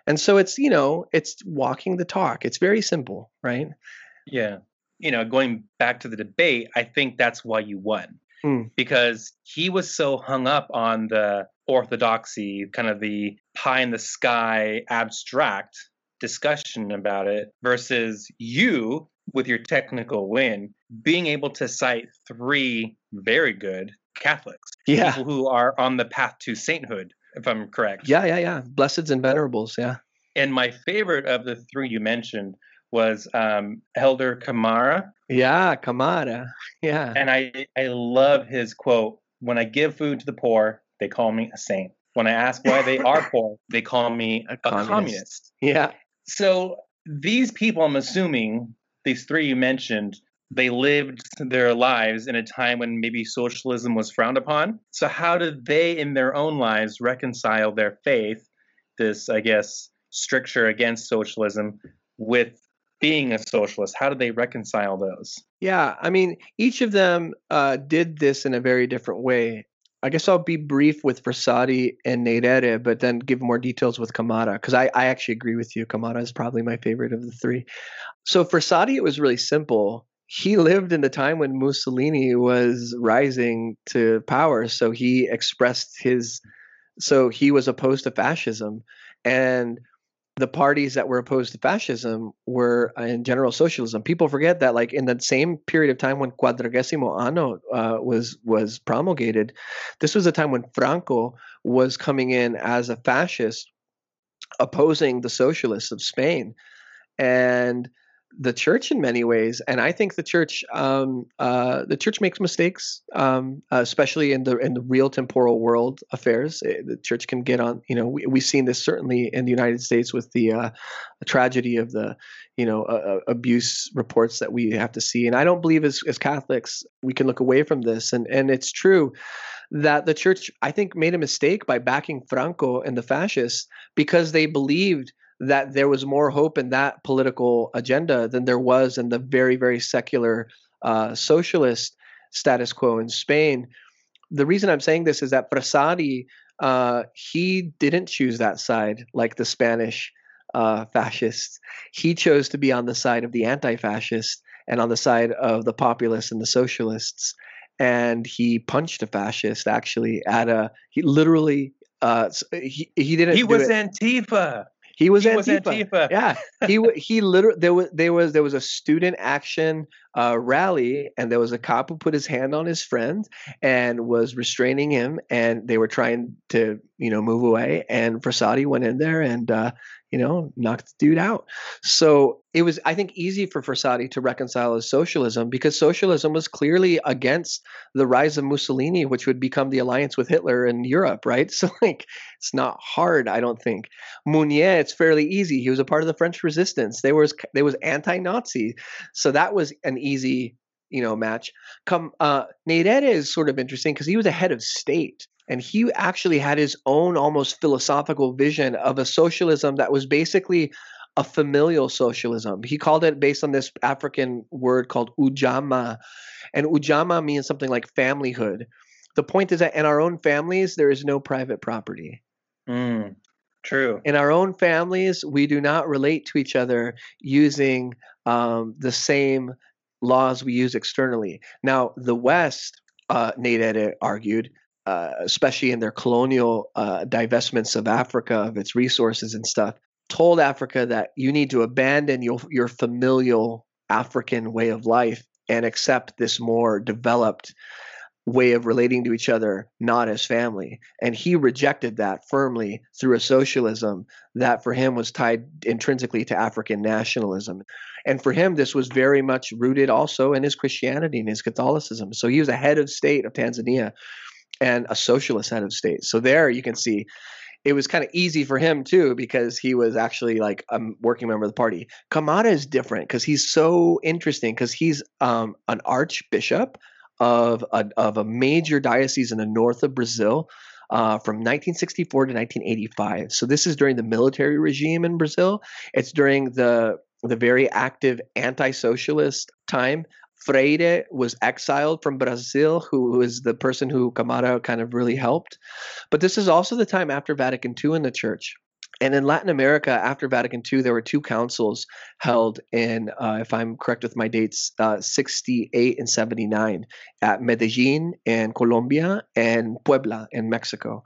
S1: And so it's, you know, it's walking the talk. It's very simple, right?
S2: Yeah. You know, going back to the debate, I think that's why you won.
S1: Hmm.
S2: Because he was so hung up on the orthodoxy, kind of the pie in the sky abstract discussion about it, versus you, with your technical win, being able to cite three very good Catholics,
S1: Yeah.
S2: people who are on the path to sainthood if I'm correct.
S1: Yeah, yeah, yeah. Blesseds and venerables. Yeah.
S2: And my favorite of the three you mentioned was um, Helder Camara.
S1: Yeah, Camara. Yeah.
S2: And I, I love his quote When I give food to the poor, they call me a saint. When I ask why they are poor, they call me
S1: A
S2: a,
S1: communist.
S2: communist.
S1: Yeah.
S2: So these people, I'm assuming, these three you mentioned, they lived their lives in a time when maybe socialism was frowned upon. So how did they, in their own lives, reconcile their faith, this, I guess, stricture against socialism, with being a socialist? How did they reconcile those?
S1: Yeah, I mean, each of them uh, did this in a very different way. I guess I'll be brief with Frassati and Nyerere, but then give more details with Camara because I, I actually agree with you. Camara is probably my favorite of the three. So Frassati, it was really simple. He lived in the time when Mussolini was rising to power, so he expressed his. So he was opposed to fascism, and the parties that were opposed to fascism were uh, in general socialism. People forget that, like in the same period of time when Quadragesimo Anno uh, was was promulgated, this was a time when Franco was coming in as a fascist, opposing the socialists of Spain, and the church in many ways. And I think the church, um, uh, the church makes mistakes, um, uh, especially in the in the real temporal world affairs. Eh, The church can get on. You know, we, we've seen this certainly in the United States with the uh, tragedy of the, you know, abuse reports that we have to see. And I don't believe as as Catholics we can look away from this. And and it's true that the church I think made a mistake by backing Franco and the fascists because they believed that there was more hope in that political agenda than there was in the very very secular uh, socialist status quo in Spain. The reason I'm saying this is that Frassati uh, he didn't choose that side like the Spanish uh, fascists. He chose to be on the side of the anti-fascist and on the side of the populists and the socialists. And he punched a fascist actually at a he literally uh, he he didn't
S2: He was
S1: it.
S2: Antifa.
S1: He was
S2: he
S1: Antifa.
S2: was Antifa.
S1: yeah he he literally there was there was there was a student action uh, rally and there was a cop who put his hand on his friend and was restraining him and they were trying to you know move away and Frassati went in there and uh, you know knocked the dude out so it was I think easy for Frassati to reconcile his socialism because socialism was clearly against the rise of Mussolini which would become the alliance with Hitler in Europe right so like it's not hard I don't think Mounier, it's fairly easy. He was a part of the French Resistance. They was they was anti-Nazi, so that was an easy you know match. Come, uh, is sort of interesting because he was a head of state, and he actually had his own almost philosophical vision of a socialism that was basically a familial socialism. He called it based on this African word called ujamaa, and ujamaa means something like familyhood. The point is that in our own families, there is no private property
S2: Mm, true.
S1: in our own families, we do not relate to each other using um, the same laws we use externally. Now, the West, uh, Nyerere argued, uh, especially in their colonial uh, divestments of Africa, of its resources and stuff, told Africa that you need to abandon your, your familial African way of life and accept this more developed way of relating to each other, not as family. And he rejected that firmly through a socialism that for him was tied intrinsically to African nationalism. And for him, this was very much rooted also in his Christianity and his Catholicism. So he was a head of state of Tanzania and a socialist head of state. So there you can see it was kind of easy for him too because he was actually like a working member of the party. Camara is different because he's so interesting because he's um, an archbishop of a, of a major diocese in the north of Brazil uh, from 1964 to 1985. So this is during the military regime in Brazil. It's during the the very active anti-socialist time. Freire was exiled from Brazil, who, who is the person who Camara kind of really helped. But this is also the time after Vatican II in the church. And in Latin America, after Vatican II, there were two councils held in, uh, if I'm correct with my dates, uh, 68 and 79 at Medellin in Colombia and Puebla in Mexico.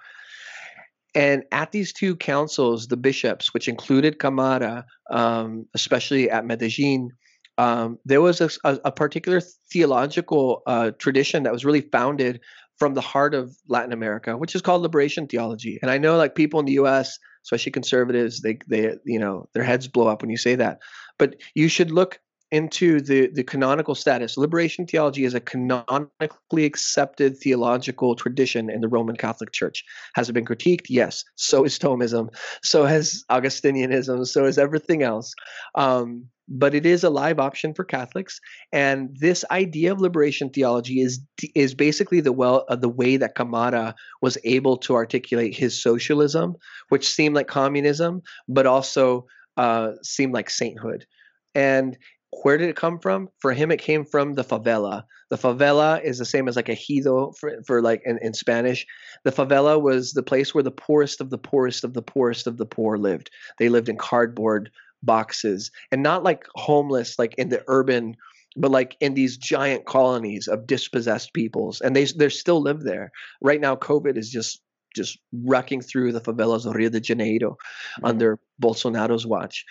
S1: And at these two councils, the bishops, which included Camara, um, especially at Medellin, um, there was a, a, particular theological uh, tradition that was really founded from the heart of Latin America, which is called liberation theology. And I know like people in the US, especially conservatives, they they you know, their heads blow up when you say that. But you should look into the the canonical status. Liberation theology is a canonically accepted theological tradition in the Roman Catholic Church. Has it been critiqued? Yes. So is Thomism. So has Augustinianism. So is everything else. Um, but it is a live option for Catholics, and this idea of liberation theology is is basically the well uh, the way that Camara was able to articulate his socialism, which seemed like communism, but also uh, seemed like sainthood. And where did it come from? For him, it came from the favela. The favela is the same as like ejido for, for like in, in Spanish. The favela was the place where the poorest of the poorest of the poorest of the poor lived. They lived in cardboard boxes and not like homeless, like in the urban, but like in these giant colonies of dispossessed peoples. And they they still live there. Right now, COVID is just just wrecking through the favelas of Rio de Janeiro mm-hmm. under Bolsonaro's watch.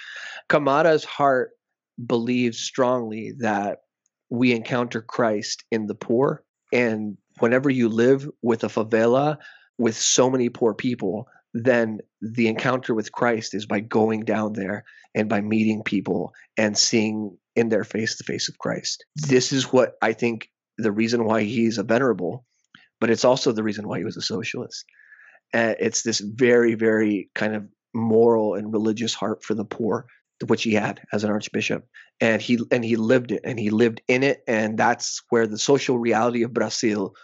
S1: Camara's heart believes strongly that we encounter Christ in the poor. And whenever you live with a favela with so many poor people, then the encounter with Christ is by going down there and by meeting people and seeing in their face the face of Christ. This is what I think the reason why he's a venerable, but it's also the reason why he was a socialist. Uh, it's this very, very kind of moral and religious heart for the poor which he had as an archbishop and he and he lived it and he lived in it and that's where the social reality of brazil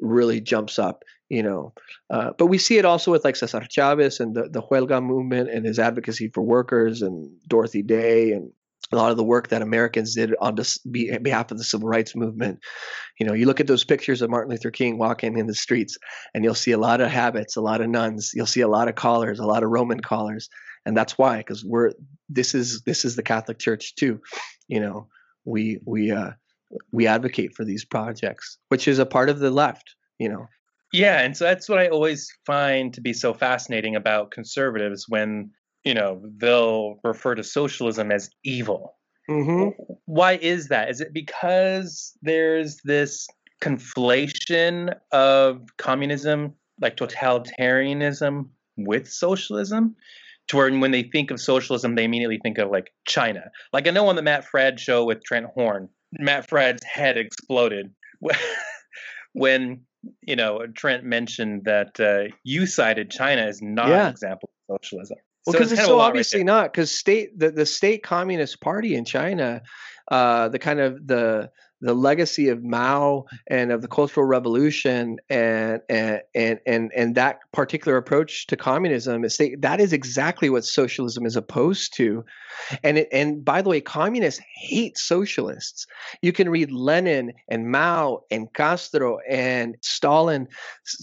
S1: really jumps up you know uh, but we see it also with like cesar chavez and the, the huelga movement and his advocacy for workers and dorothy day and a lot of the work that Americans did on this be, behalf of the civil rights movement. You know, you look at those pictures of Martin Luther King walking in the streets, and you'll see a lot of habits, a lot of nuns. You'll see a lot of collars, a lot of Roman collars, and that's why, because we're this is this is the Catholic Church too. You know, we we uh, we advocate for these projects, which is a part of the left. You know,
S2: Yeah, and so that's what I always find to be so fascinating about conservatives when, you know, they'll refer to socialism as evil.
S1: hmm
S2: Why is that? Is it because there's this conflation of communism, like totalitarianism, with socialism? To where when they think of socialism, they immediately think of like China. Like I know on the Matt Fradd show with Trent Horn, Matt Fradd's head exploded when you know Trent mentioned that uh, you cited China as not
S1: Yeah.
S2: an example of socialism.
S1: Well,
S2: So
S1: because
S2: it's
S1: it's
S2: a
S1: so
S2: lot right
S1: obviously not. Because state the, the state communist party in China, uh, the kind of the the legacy of Mao and of the Cultural Revolution and and and and, and that particular approach to communism is state, that is exactly what socialism is opposed to. And it, and by the way, communists hate socialists. You can read Lenin and Mao and Castro and Stalin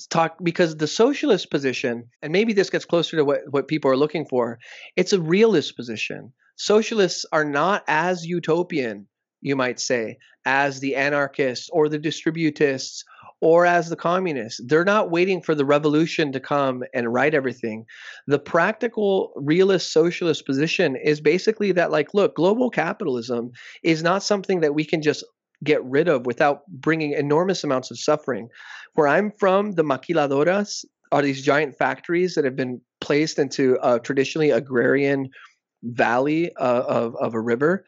S1: talk because the socialist position, and maybe this gets closer to what, what people are looking for, it's a realist position. Socialists are not as utopian, you might say, as the anarchists or the distributists or as the communists. They're not waiting for the revolution to come and right everything. The practical realist socialist position is basically that, like, look, global capitalism is not something that we can just get rid of without bringing enormous amounts of suffering. Where I'm from, the maquiladoras are these giant factories that have been placed into a traditionally agrarian valley uh, of, of a river.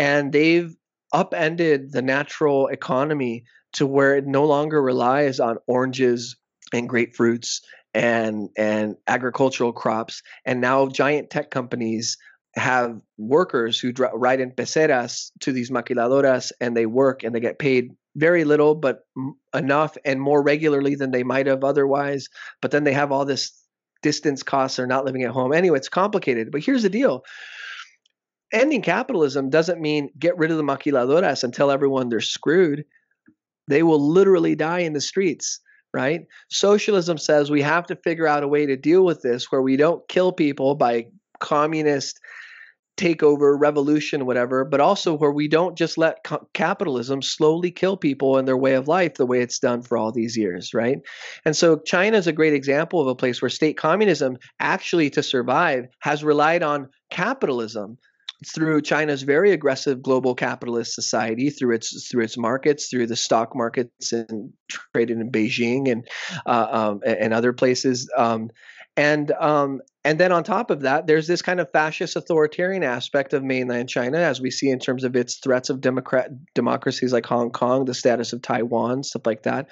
S1: And they've upended the natural economy to where it no longer relies on oranges and grapefruits and and agricultural crops and now giant tech companies have workers who dri- ride in peceras to these maquiladoras and they work and they get paid very little but m- enough and more regularly than they might have otherwise but then they have all this distance costs they're not living at home. Anyway it's complicated but here's the deal ending capitalism doesn't mean get rid of the maquiladoras and tell everyone they're screwed. They will literally die in the streets right? Socialism says we have to figure out a way to deal with this where we don't kill people by communist takeover revolution whatever but also where we don't just let co- capitalism slowly kill people and their way of life the way it's done for all these years right? And so china is a great example of a place where state communism actually to survive has relied on capitalism through China's very aggressive global capitalist society, through its through its markets, through the stock markets and traded in Beijing and uh, um, and other places, um, and um, and then on top of that, there's this kind of fascist authoritarian aspect of mainland China, as we see in terms of its threats of democrat democracies like Hong Kong, the status of Taiwan, stuff like that.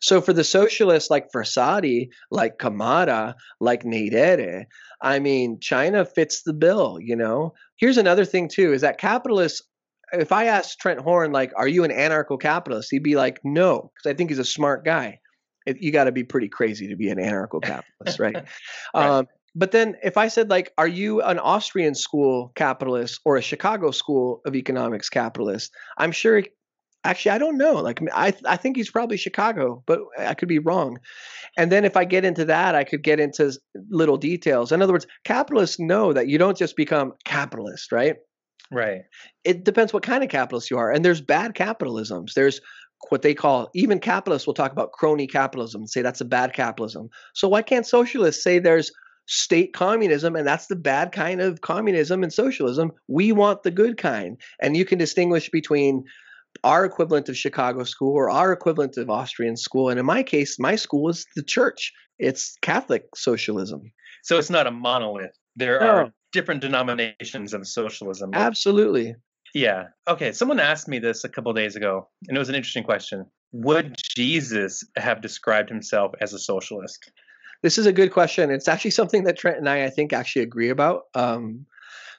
S1: So for the socialists like Frassati, like Camara, like Nyerere, I mean, China fits the bill, you know. Here's another thing too: is that capitalists. If I asked Trent Horn, like, "Are you an anarcho-capitalist?" He'd be like, "No," because I think he's a smart guy. It, you got to be pretty crazy to be an anarcho-capitalist, right?
S2: Right.
S1: Um, but then, if I said, like, "Are you an Austrian school capitalist or a Chicago school of economics capitalist?" I'm sure. Actually, I don't know. Like, I I think he's probably Chicago, but I could be wrong. And then if I get into that, I could get into little details. In other words, capitalists know that you don't just become capitalist, right?
S2: Right.
S1: It depends what kind of capitalist you are. And there's bad capitalisms. There's what they call even capitalists will talk about crony capitalism and say that's a bad capitalism. So why can't socialists say there's state communism and that's the bad kind of communism and socialism? We want the good kind. And you can distinguish between our equivalent of Chicago school or our equivalent of Austrian school. And in my case, my school is the church. It's Catholic socialism.
S2: So it's not a monolith. There
S1: No.
S2: are different denominations of socialism.
S1: Absolutely.
S2: Yeah. Okay. Someone asked me this a couple days ago, and it was an interesting question. Would Jesus have described himself as a socialist?
S1: This is a good question. It's actually something that Trent and I, I think, actually agree about. Um,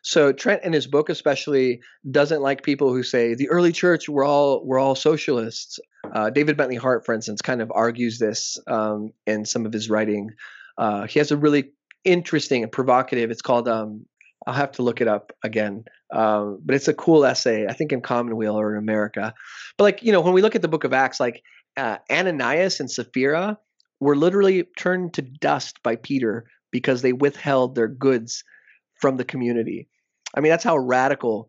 S1: so Trent, in his book, especially, doesn't like people who say the early church were all were all socialists. Uh, David Bentley Hart, for instance, kind of argues this um, in some of his writing. Uh, he has a really interesting and provocative. It's called. Um, I'll have to look it up again, um, but it's a cool essay. I think in Commonweal or in America. But like you know, when we look at the Book of Acts, like uh, Ananias and Sapphira were literally turned to dust by Peter because they withheld their goods from the community. I mean, that's how radical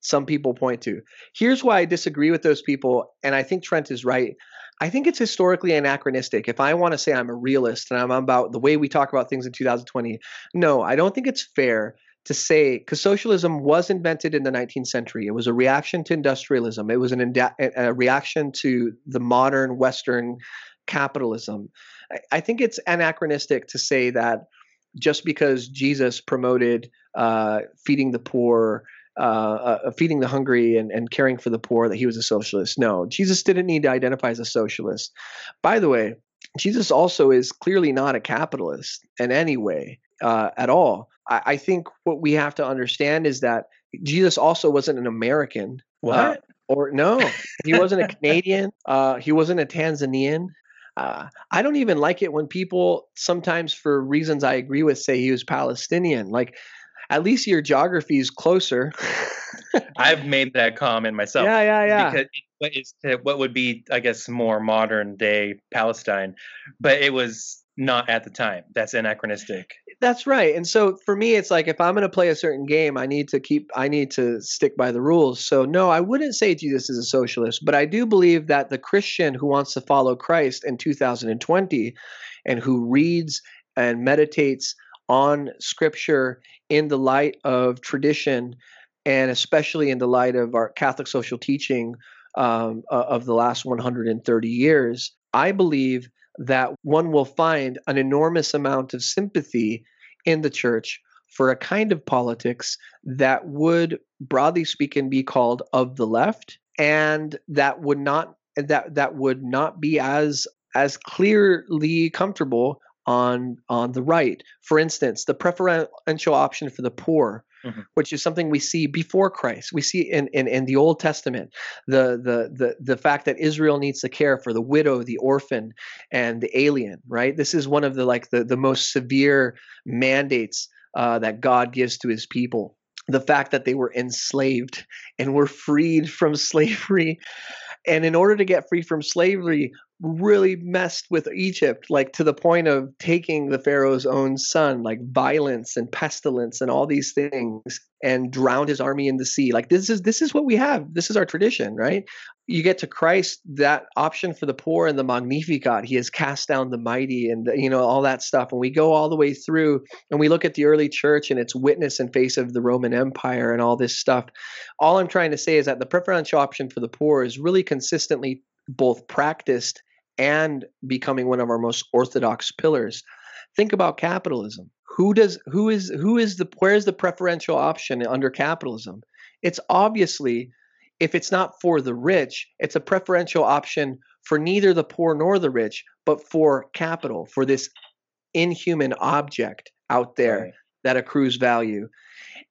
S1: some people point to. Here's why I disagree with those people, and I think Trent is right. I think it's historically anachronistic. If I want to say I'm a realist and I'm about the way we talk about things in 2020, no, I don't think it's fair to say because socialism was invented in the 19th century. It was a reaction to industrialism. It was an inda- a reaction to the modern Western capitalism. I, I think it's anachronistic to say that just because Jesus promoted uh, feeding the poor, uh, uh, feeding the hungry, and, and caring for the poor, that he was a socialist. No, Jesus didn't need to identify as a socialist. By the way, Jesus also is clearly not a capitalist in any way uh, at all. I, I think what we have to understand is that Jesus also wasn't an American. uh, or no, he wasn't a Canadian. Uh, he wasn't a Tanzanian. Uh, I don't even like it when people sometimes, for reasons I agree with, say he was Palestinian. Like, at least your geography is closer.
S2: I've made that comment myself.
S1: yeah, yeah, yeah.
S2: Because what is what would be, I guess, more modern day Palestine, but it was not at the time. That's anachronistic.
S1: That's right. And so for me, it's like if I'm going to play a certain game, I need to keep, I need to stick by the rules. So no, I wouldn't say Jesus is a socialist, but I do believe that the Christian who wants to follow Christ in 2020 and who reads and meditates on scripture in the light of tradition and especially in the light of our Catholic social teaching um, of the last 130 years, I believe that one will find an enormous amount of sympathy in the church for a kind of politics that would, broadly speaking, be called of the left, and that would not that that would not be as as clearly comfortable on on the right. For instance, the preferential option for the poor,
S2: Mhm.
S1: which is something we see before Christ. We see in, in, in the Old Testament the, the the the fact that Israel needs to care for the widow, the orphan, and the alien. Right. This is one of the like the the most severe mandates uh, that God gives to His people. The fact that they were enslaved and were freed from slavery. And in order to get free from slavery, really messed with Egypt, like to the point of taking the Pharaoh's own son, like violence and pestilence and all these things, and drowned his army in the sea. Like this is this is what we have. This is our tradition, right? You get to Christ, that option for the poor and the Magnificat. He has cast down the mighty, and you know all that stuff. And we go all the way through, and we look at the early church and its witness in face of the Roman Empire and all this stuff. All I'm trying to say is that the preferential option for the poor is really consistently both practiced and becoming one of our most orthodox pillars. Think about capitalism. Who does who is who is the where is the preferential option under capitalism? It's obviously if it's not for the rich, it's a preferential option for neither the poor nor the rich, but for capital, for this inhuman object out there
S3: Right.
S1: that accrues value.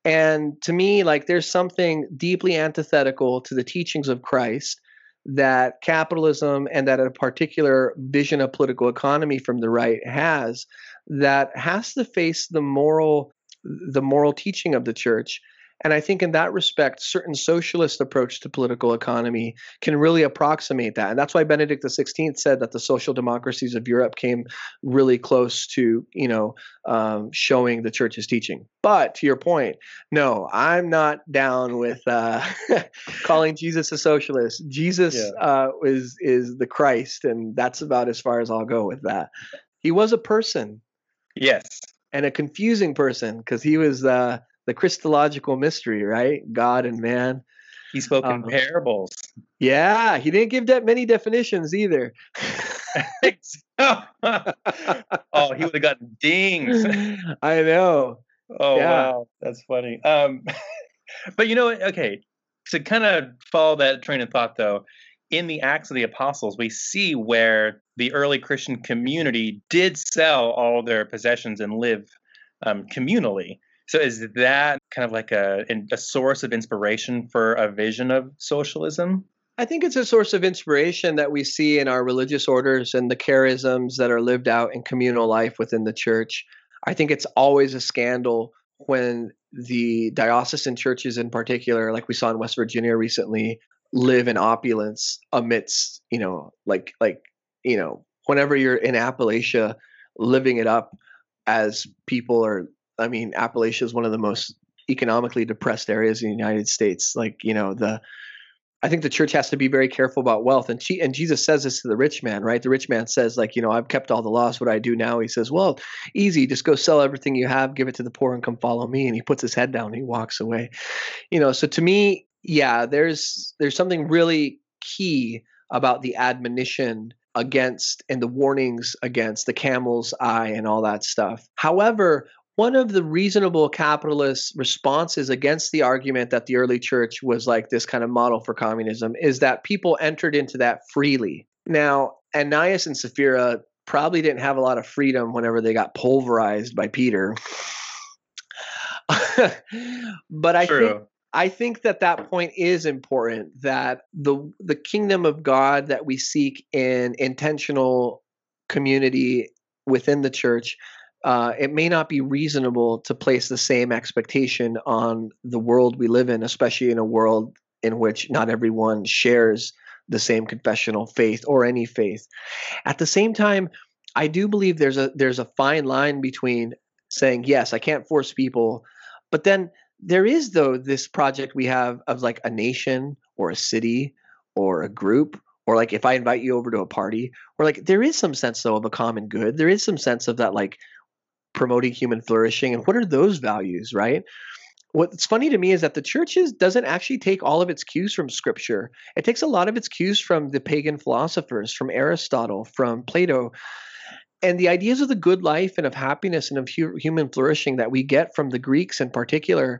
S1: And to me, like there's something deeply antithetical to the teachings of Christ that capitalism and that a particular vision of political economy from the right has that has to face the moral the moral teaching of the church and i think in that respect certain socialist approach to political economy can really approximate that. And that's why benedict xvi said that the social democracies of europe came really close to you know um, showing the church's teaching. But to your point no i'm not down with uh, calling jesus a socialist. Jesus
S2: Yeah.
S1: uh, is is the christ and that's about as far as i'll go with that. He was a person.
S2: Yes.
S1: and a confusing person because he was uh, the Christological mystery, right? God and man.
S2: He spoke in
S1: Um,
S2: parables.
S1: Yeah, he didn't give that many definitions either.
S2: oh, he would have gotten dings.
S1: I know.
S2: Oh
S1: Yeah.
S2: wow, that's funny. Um, but you know, what? okay, to kind of follow that train of thought, though, in the Acts of the Apostles, we see where the early Christian community did sell all their possessions and live um, communally. So, is that kind of like a a source of inspiration for a vision of socialism?
S1: I think it's a source of inspiration that we see in our religious orders and the charisms that are lived out in communal life within the church. I think it's always a scandal when the diocesan churches, in particular, like we saw in West Virginia recently, live in opulence amidst, you know, like like you know, whenever you're in Appalachia, living it up as people are. I mean, Appalachia is one of the most economically depressed areas in the United States. Like you know the I think the church has to be very careful about wealth. And she, and Jesus says this to the rich man, right? The rich man says, like, you know, I've kept all the laws. What do I do now? He says, well, easy. Just go sell everything you have, give it to the poor, and come follow me. And he puts his head down and he walks away. You know, so to me, yeah, there's there's something really key about the admonition against and the warnings against the camel's eye and all that stuff. However, one of the reasonable capitalist responses against the argument that the early church was like this kind of model for communism is that people entered into that freely. Now, Ananias and Sapphira probably didn't have a lot of freedom whenever they got pulverized by Peter. but I think I think that that point is important that the the kingdom of God that we seek in intentional community within the church uh, it may not be reasonable to place the same expectation on the world we live in, especially in a world in which not everyone shares the same confessional faith or any faith. At the same time, I do believe there's a there's a fine line between saying yes, I can't force people, but then there is though this project we have of like a nation or a city or a group or like if I invite you over to a party or like there is some sense though of a common good. There is some sense of that like promoting human flourishing and what are those values, right? What's funny to me is that the churches doesn't actually take all of its cues from scripture. It takes a lot of its cues from the pagan philosophers, from Aristotle, from Plato. And the ideas of the good life and of happiness and of hu- human flourishing that we get from the Greeks in particular,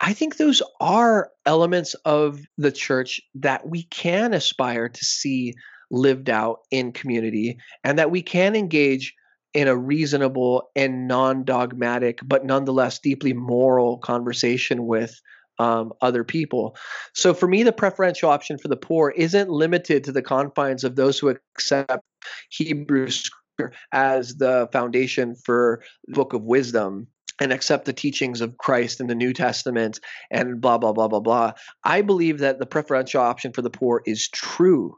S1: I think those are elements of the church that we can aspire to see lived out in community and that we can engage in a reasonable and non-dogmatic but nonetheless deeply moral conversation with um, other people. So for me the preferential option for the poor isn't limited to the confines of those who accept hebrew as the foundation for the book of wisdom and accept the teachings of christ in the new testament and blah blah blah blah blah. I believe that the preferential option for the poor is true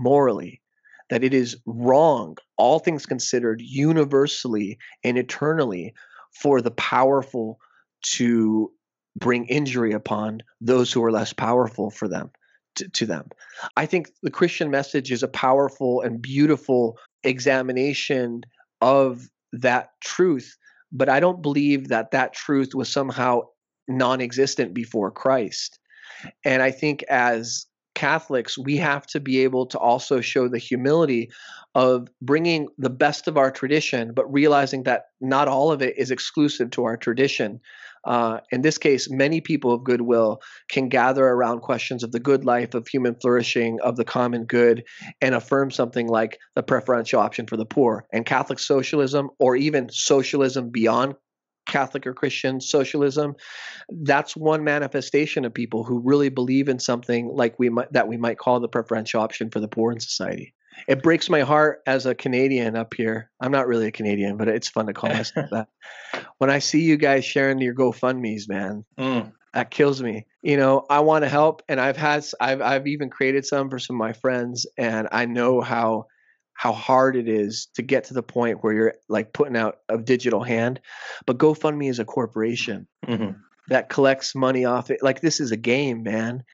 S1: morally that it is wrong, all things considered, universally and eternally, for the powerful to bring injury upon those who are less powerful for them to, to them. I think the Christian message is a powerful and beautiful examination of that truth, but I don't believe that that truth was somehow non-existent before Christ. And I think as Catholics, we have to be able to also show the humility of bringing the best of our tradition, but realizing that not all of it is exclusive to our tradition. Uh, in this case, many people of goodwill can gather around questions of the good life, of human flourishing, of the common good, and affirm something like the preferential option for the poor. And Catholic socialism, or even socialism beyond Catholic or Christian socialism, that's one manifestation of people who really believe in something like we might that we might call the preferential option for the poor in society. It breaks my heart as a Canadian up here. I'm not really a Canadian, but it's fun to call myself that. When I see you guys sharing your GoFundmes, man,
S2: Mm.
S1: that kills me. You know, I want to help, and I've had, I've, I've even created some for some of my friends, and I know how, how hard it is to get to the point where you're like putting out a digital hand. But GoFundMe is a corporation
S2: Mhm.
S1: that collects money off it. Like this is a game, man.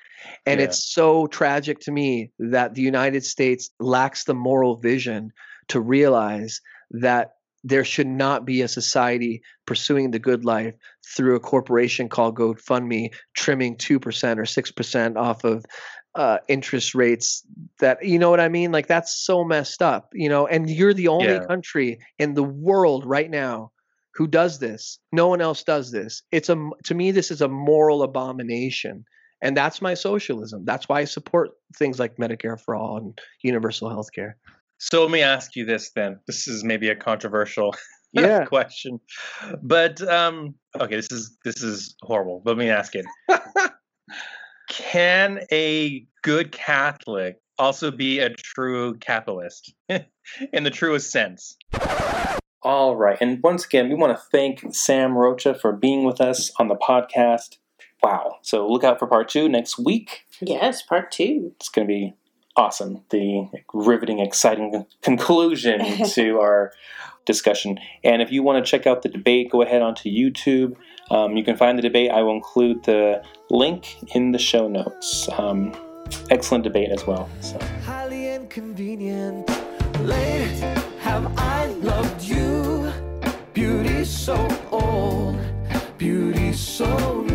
S1: And
S2: Yeah.
S1: it's so tragic to me that the United States lacks the moral vision to realize that there should not be a society pursuing the good life through a corporation called GoFundMe trimming 2% or 6% off of uh, interest rates that you know what I mean? Like that's so messed up, you know, and you're the only
S2: Yeah.
S1: country in the world right now who does this. No one else does this. It's a to me this is a moral abomination. And that's my socialism. That's why I support things like Medicare for all and universal health care.
S2: So let me ask you this then. This is maybe a controversial
S1: Yeah.
S2: question, but um, okay, this is this is horrible. But let me ask it: Can a good Catholic also be a true capitalist in the truest sense?
S3: All right. And once again, we want to thank Sam Rocha for being with us on the podcast. Wow. So look out for part two next week.
S4: Yes, part two.
S3: It's going to be awesome. The riveting, exciting conclusion to our discussion. And if you want to check out the debate, go ahead onto YouTube. Um, you can find the debate. I will include the link in the show notes. Um, excellent debate as well. So.
S5: highly inconvenient. Late have I loved you. Beauty so old, beauty so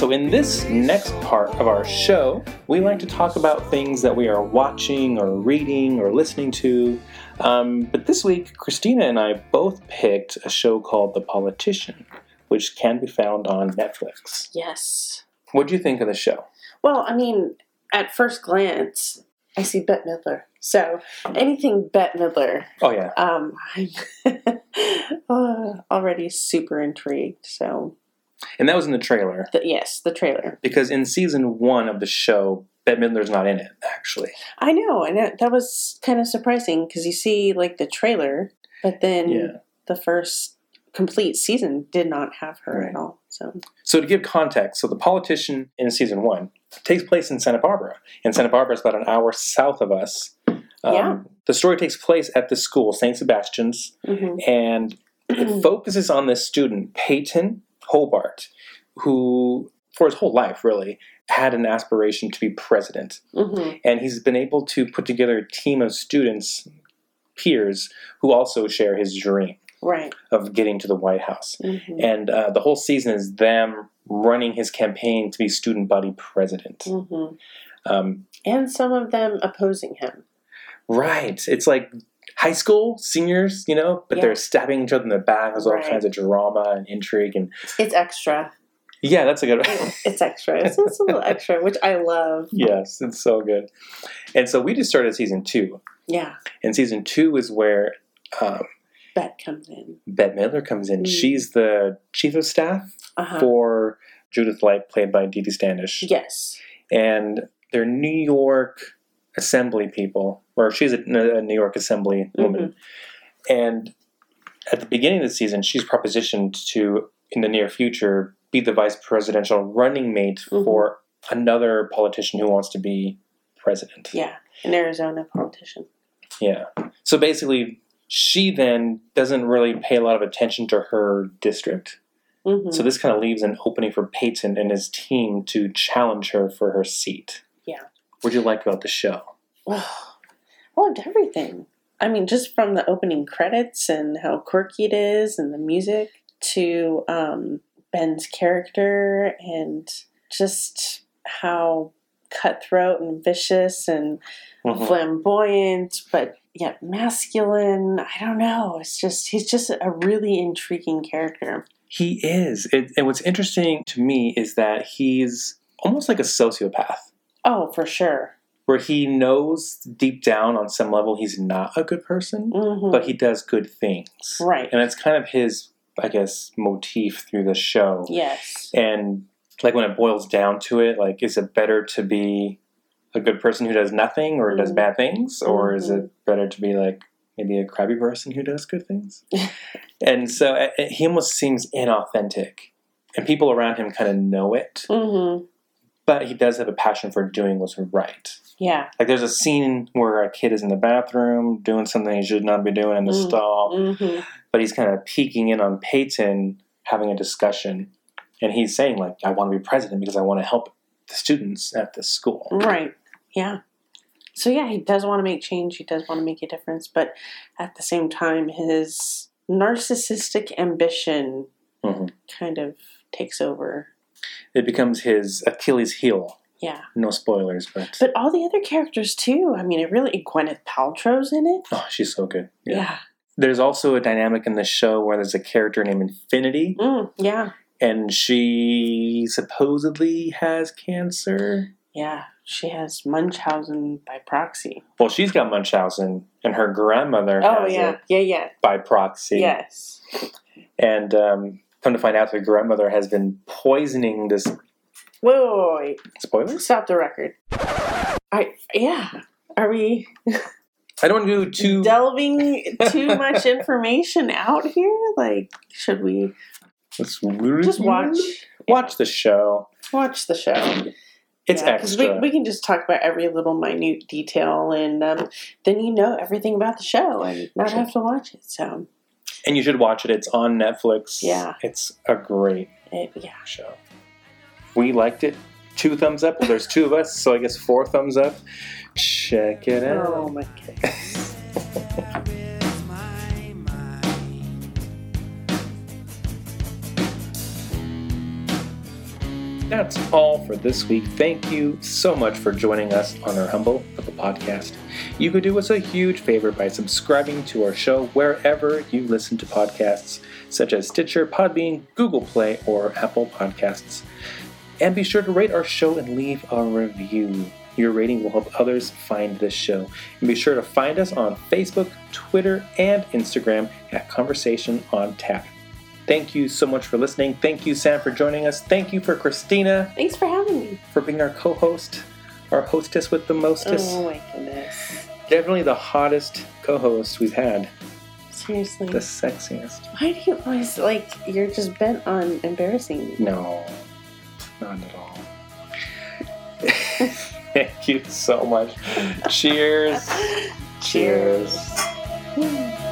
S3: so in this next part of our show, we like to talk about things that we are watching or reading or listening to. Um, but this week, Christina and I both picked a show called The Politician, which can be found on Netflix.
S4: Yes.
S3: What do you think of the show?
S4: Well, I mean, at first glance, I see Bette Midler. So anything Bette Midler,
S3: Oh, yeah.
S4: um, I'm already super intrigued. So
S3: And that was in the trailer.
S4: the, yes, the trailer.
S3: Because in season one of the show, Bette Midler's not in it, actually.
S4: I know, and that, that was kind of surprising because you see like the trailer, but then
S3: Yeah.
S4: the first complete season did not have her at all. So
S3: So to give context, so the politician in season one takes place in Santa Barbara, and Santa Barbara is about an hour south of us. Um,
S4: Yeah.
S3: The story takes place at the school, St. Sebastian's,
S4: mhm.
S3: and it focuses on this student, Payton Hobart, who, for his whole life, really, had an aspiration to be president.
S4: Mhm.
S3: And he's been able to put together a team of students, peers, who also share his dream
S4: right.
S3: of getting to the White House.
S4: Mhm.
S3: And uh, the whole season is them running his campaign to be student body president.
S4: Mhm.
S3: Um,
S4: And some of them opposing him.
S3: right. It's like high school seniors, you know, but
S4: Yeah.
S3: they're stabbing each other in the back. There's all
S4: Right.
S3: kinds of drama and intrigue. And
S4: It's extra.
S3: yeah, that's a good
S4: It's extra. It's, it's a little extra, which I love.
S3: yes, it's so good. And so we just started season two.
S4: Yeah.
S3: And season two is where um,
S4: Bet comes in.
S3: Bette Midler comes in.
S4: Mm.
S3: She's the chief of staff
S4: Uh-huh.
S3: for Judith Light, played by Dede Standish.
S4: Yes.
S3: and they're New York Assembly people, or she's a, a New York Assembly woman. And at the beginning of the season, she's propositioned to, in the near future, be the vice presidential running mate
S4: Mhm.
S3: for another politician who wants to be president.
S4: Yeah, an Arizona politician.
S3: Yeah. So basically, she then doesn't really pay a lot of attention to her district.
S4: hmm
S3: So this kind of leaves an opening for Payton and his team to challenge her for her seat.
S4: Yeah.
S3: What do you like about the show?
S4: Loved everything. I mean, just from the opening credits and how quirky it is, and the music to um, Ben's character, and just how cutthroat and vicious and
S3: Mhm.
S4: flamboyant, but yet masculine. I don't know. It's just he's just a really intriguing character.
S3: He is. It, and what's interesting to me is that he's almost like a sociopath,
S4: Oh, for sure.
S3: Where he knows deep down on some level he's not a good person,
S4: hmm
S3: but he does good things.
S4: right.
S3: And it's kind of his, I guess, motif through the show.
S4: Yes.
S3: And like when it boils down to it, like is it better to be a good person who does nothing or does
S4: Mhm.
S3: bad things, or is
S4: Mhm.
S3: it better to be like maybe a crabby person who does good things? and so uh, uh, he almost seems inauthentic, and people around him kind of know it,
S4: hmm
S3: but he does have a passion for doing what's right.
S4: Yeah.
S3: Like there's a scene where a kid is in the bathroom doing something he should not be doing in the
S4: Mm.
S3: stall,
S4: hmm
S3: but he's kind of peeking in on Payton having a discussion, and he's saying like, "I want to be president because I want to help the students at this school."
S4: Right. Yeah. So yeah, he does want to make change. He does want to make a difference, but at the same time, his narcissistic ambition
S3: Mhm.
S4: kind of takes over.
S3: It becomes his Achilles heel.
S4: Yeah.
S3: No spoilers, but,
S4: But all the other characters too. I mean, it really Gwyneth Paltrow's in it.
S3: oh, she's so good.
S4: Yeah.
S3: There's also a dynamic in the show where there's a character named Infinity,
S4: Mm, yeah.
S3: and she supposedly has cancer.
S4: Yeah. She has Munchausen by proxy.
S3: Well, she's got Munchausen, and her grandmother
S4: Oh
S3: has
S4: yeah. Yeah. Yeah.
S3: by proxy.
S4: Yes.
S3: And um, come to find out, her grandmother has been poisoning this.
S4: Wait, wait, wait,
S3: Spoilers?
S4: Stop the record. I yeah. Are we
S3: I don't want to do too.
S4: delving too much information out here? Like, should we
S3: Let's
S4: just watch
S3: watch the show.
S4: watch the show?
S3: It's
S4: Yeah,
S3: extra.
S4: We, we can just talk about every little minute detail, and um, then you know everything about the show, and not have to watch it. So,
S3: and you should watch it. It's on Netflix.
S4: Yeah.
S3: It's a great
S4: it, yeah.
S3: show. We liked it. Two thumbs up. Well, there's two of us, so I guess four thumbs up. Check it out.
S4: Oh
S5: my mind?
S3: That's all for this week. Thank you so much for joining us on our Humble Little Podcast. You could do us a huge favor by subscribing to our show wherever you listen to podcasts, such as Stitcher, Podbean, Google Play, or Apple Podcasts. And be sure to rate our show and leave a review. Your rating will help others find this show. And be sure to find us on Facebook, Twitter, and Instagram at Conversation on Tap. Thank you so much for listening. Thank you, Sam, for joining us. Thank you for Christina
S4: Thanks for having me.
S3: for being our co-host, our hostess with the mostest.
S4: Oh my goodness.
S3: Definitely the hottest co-host we've had.
S4: Seriously.
S3: The sexiest.
S4: Why do you always like? You're just bent on embarrassing me.
S3: No, not at all. Thank you so much. Cheers. Cheers.
S4: Cheers.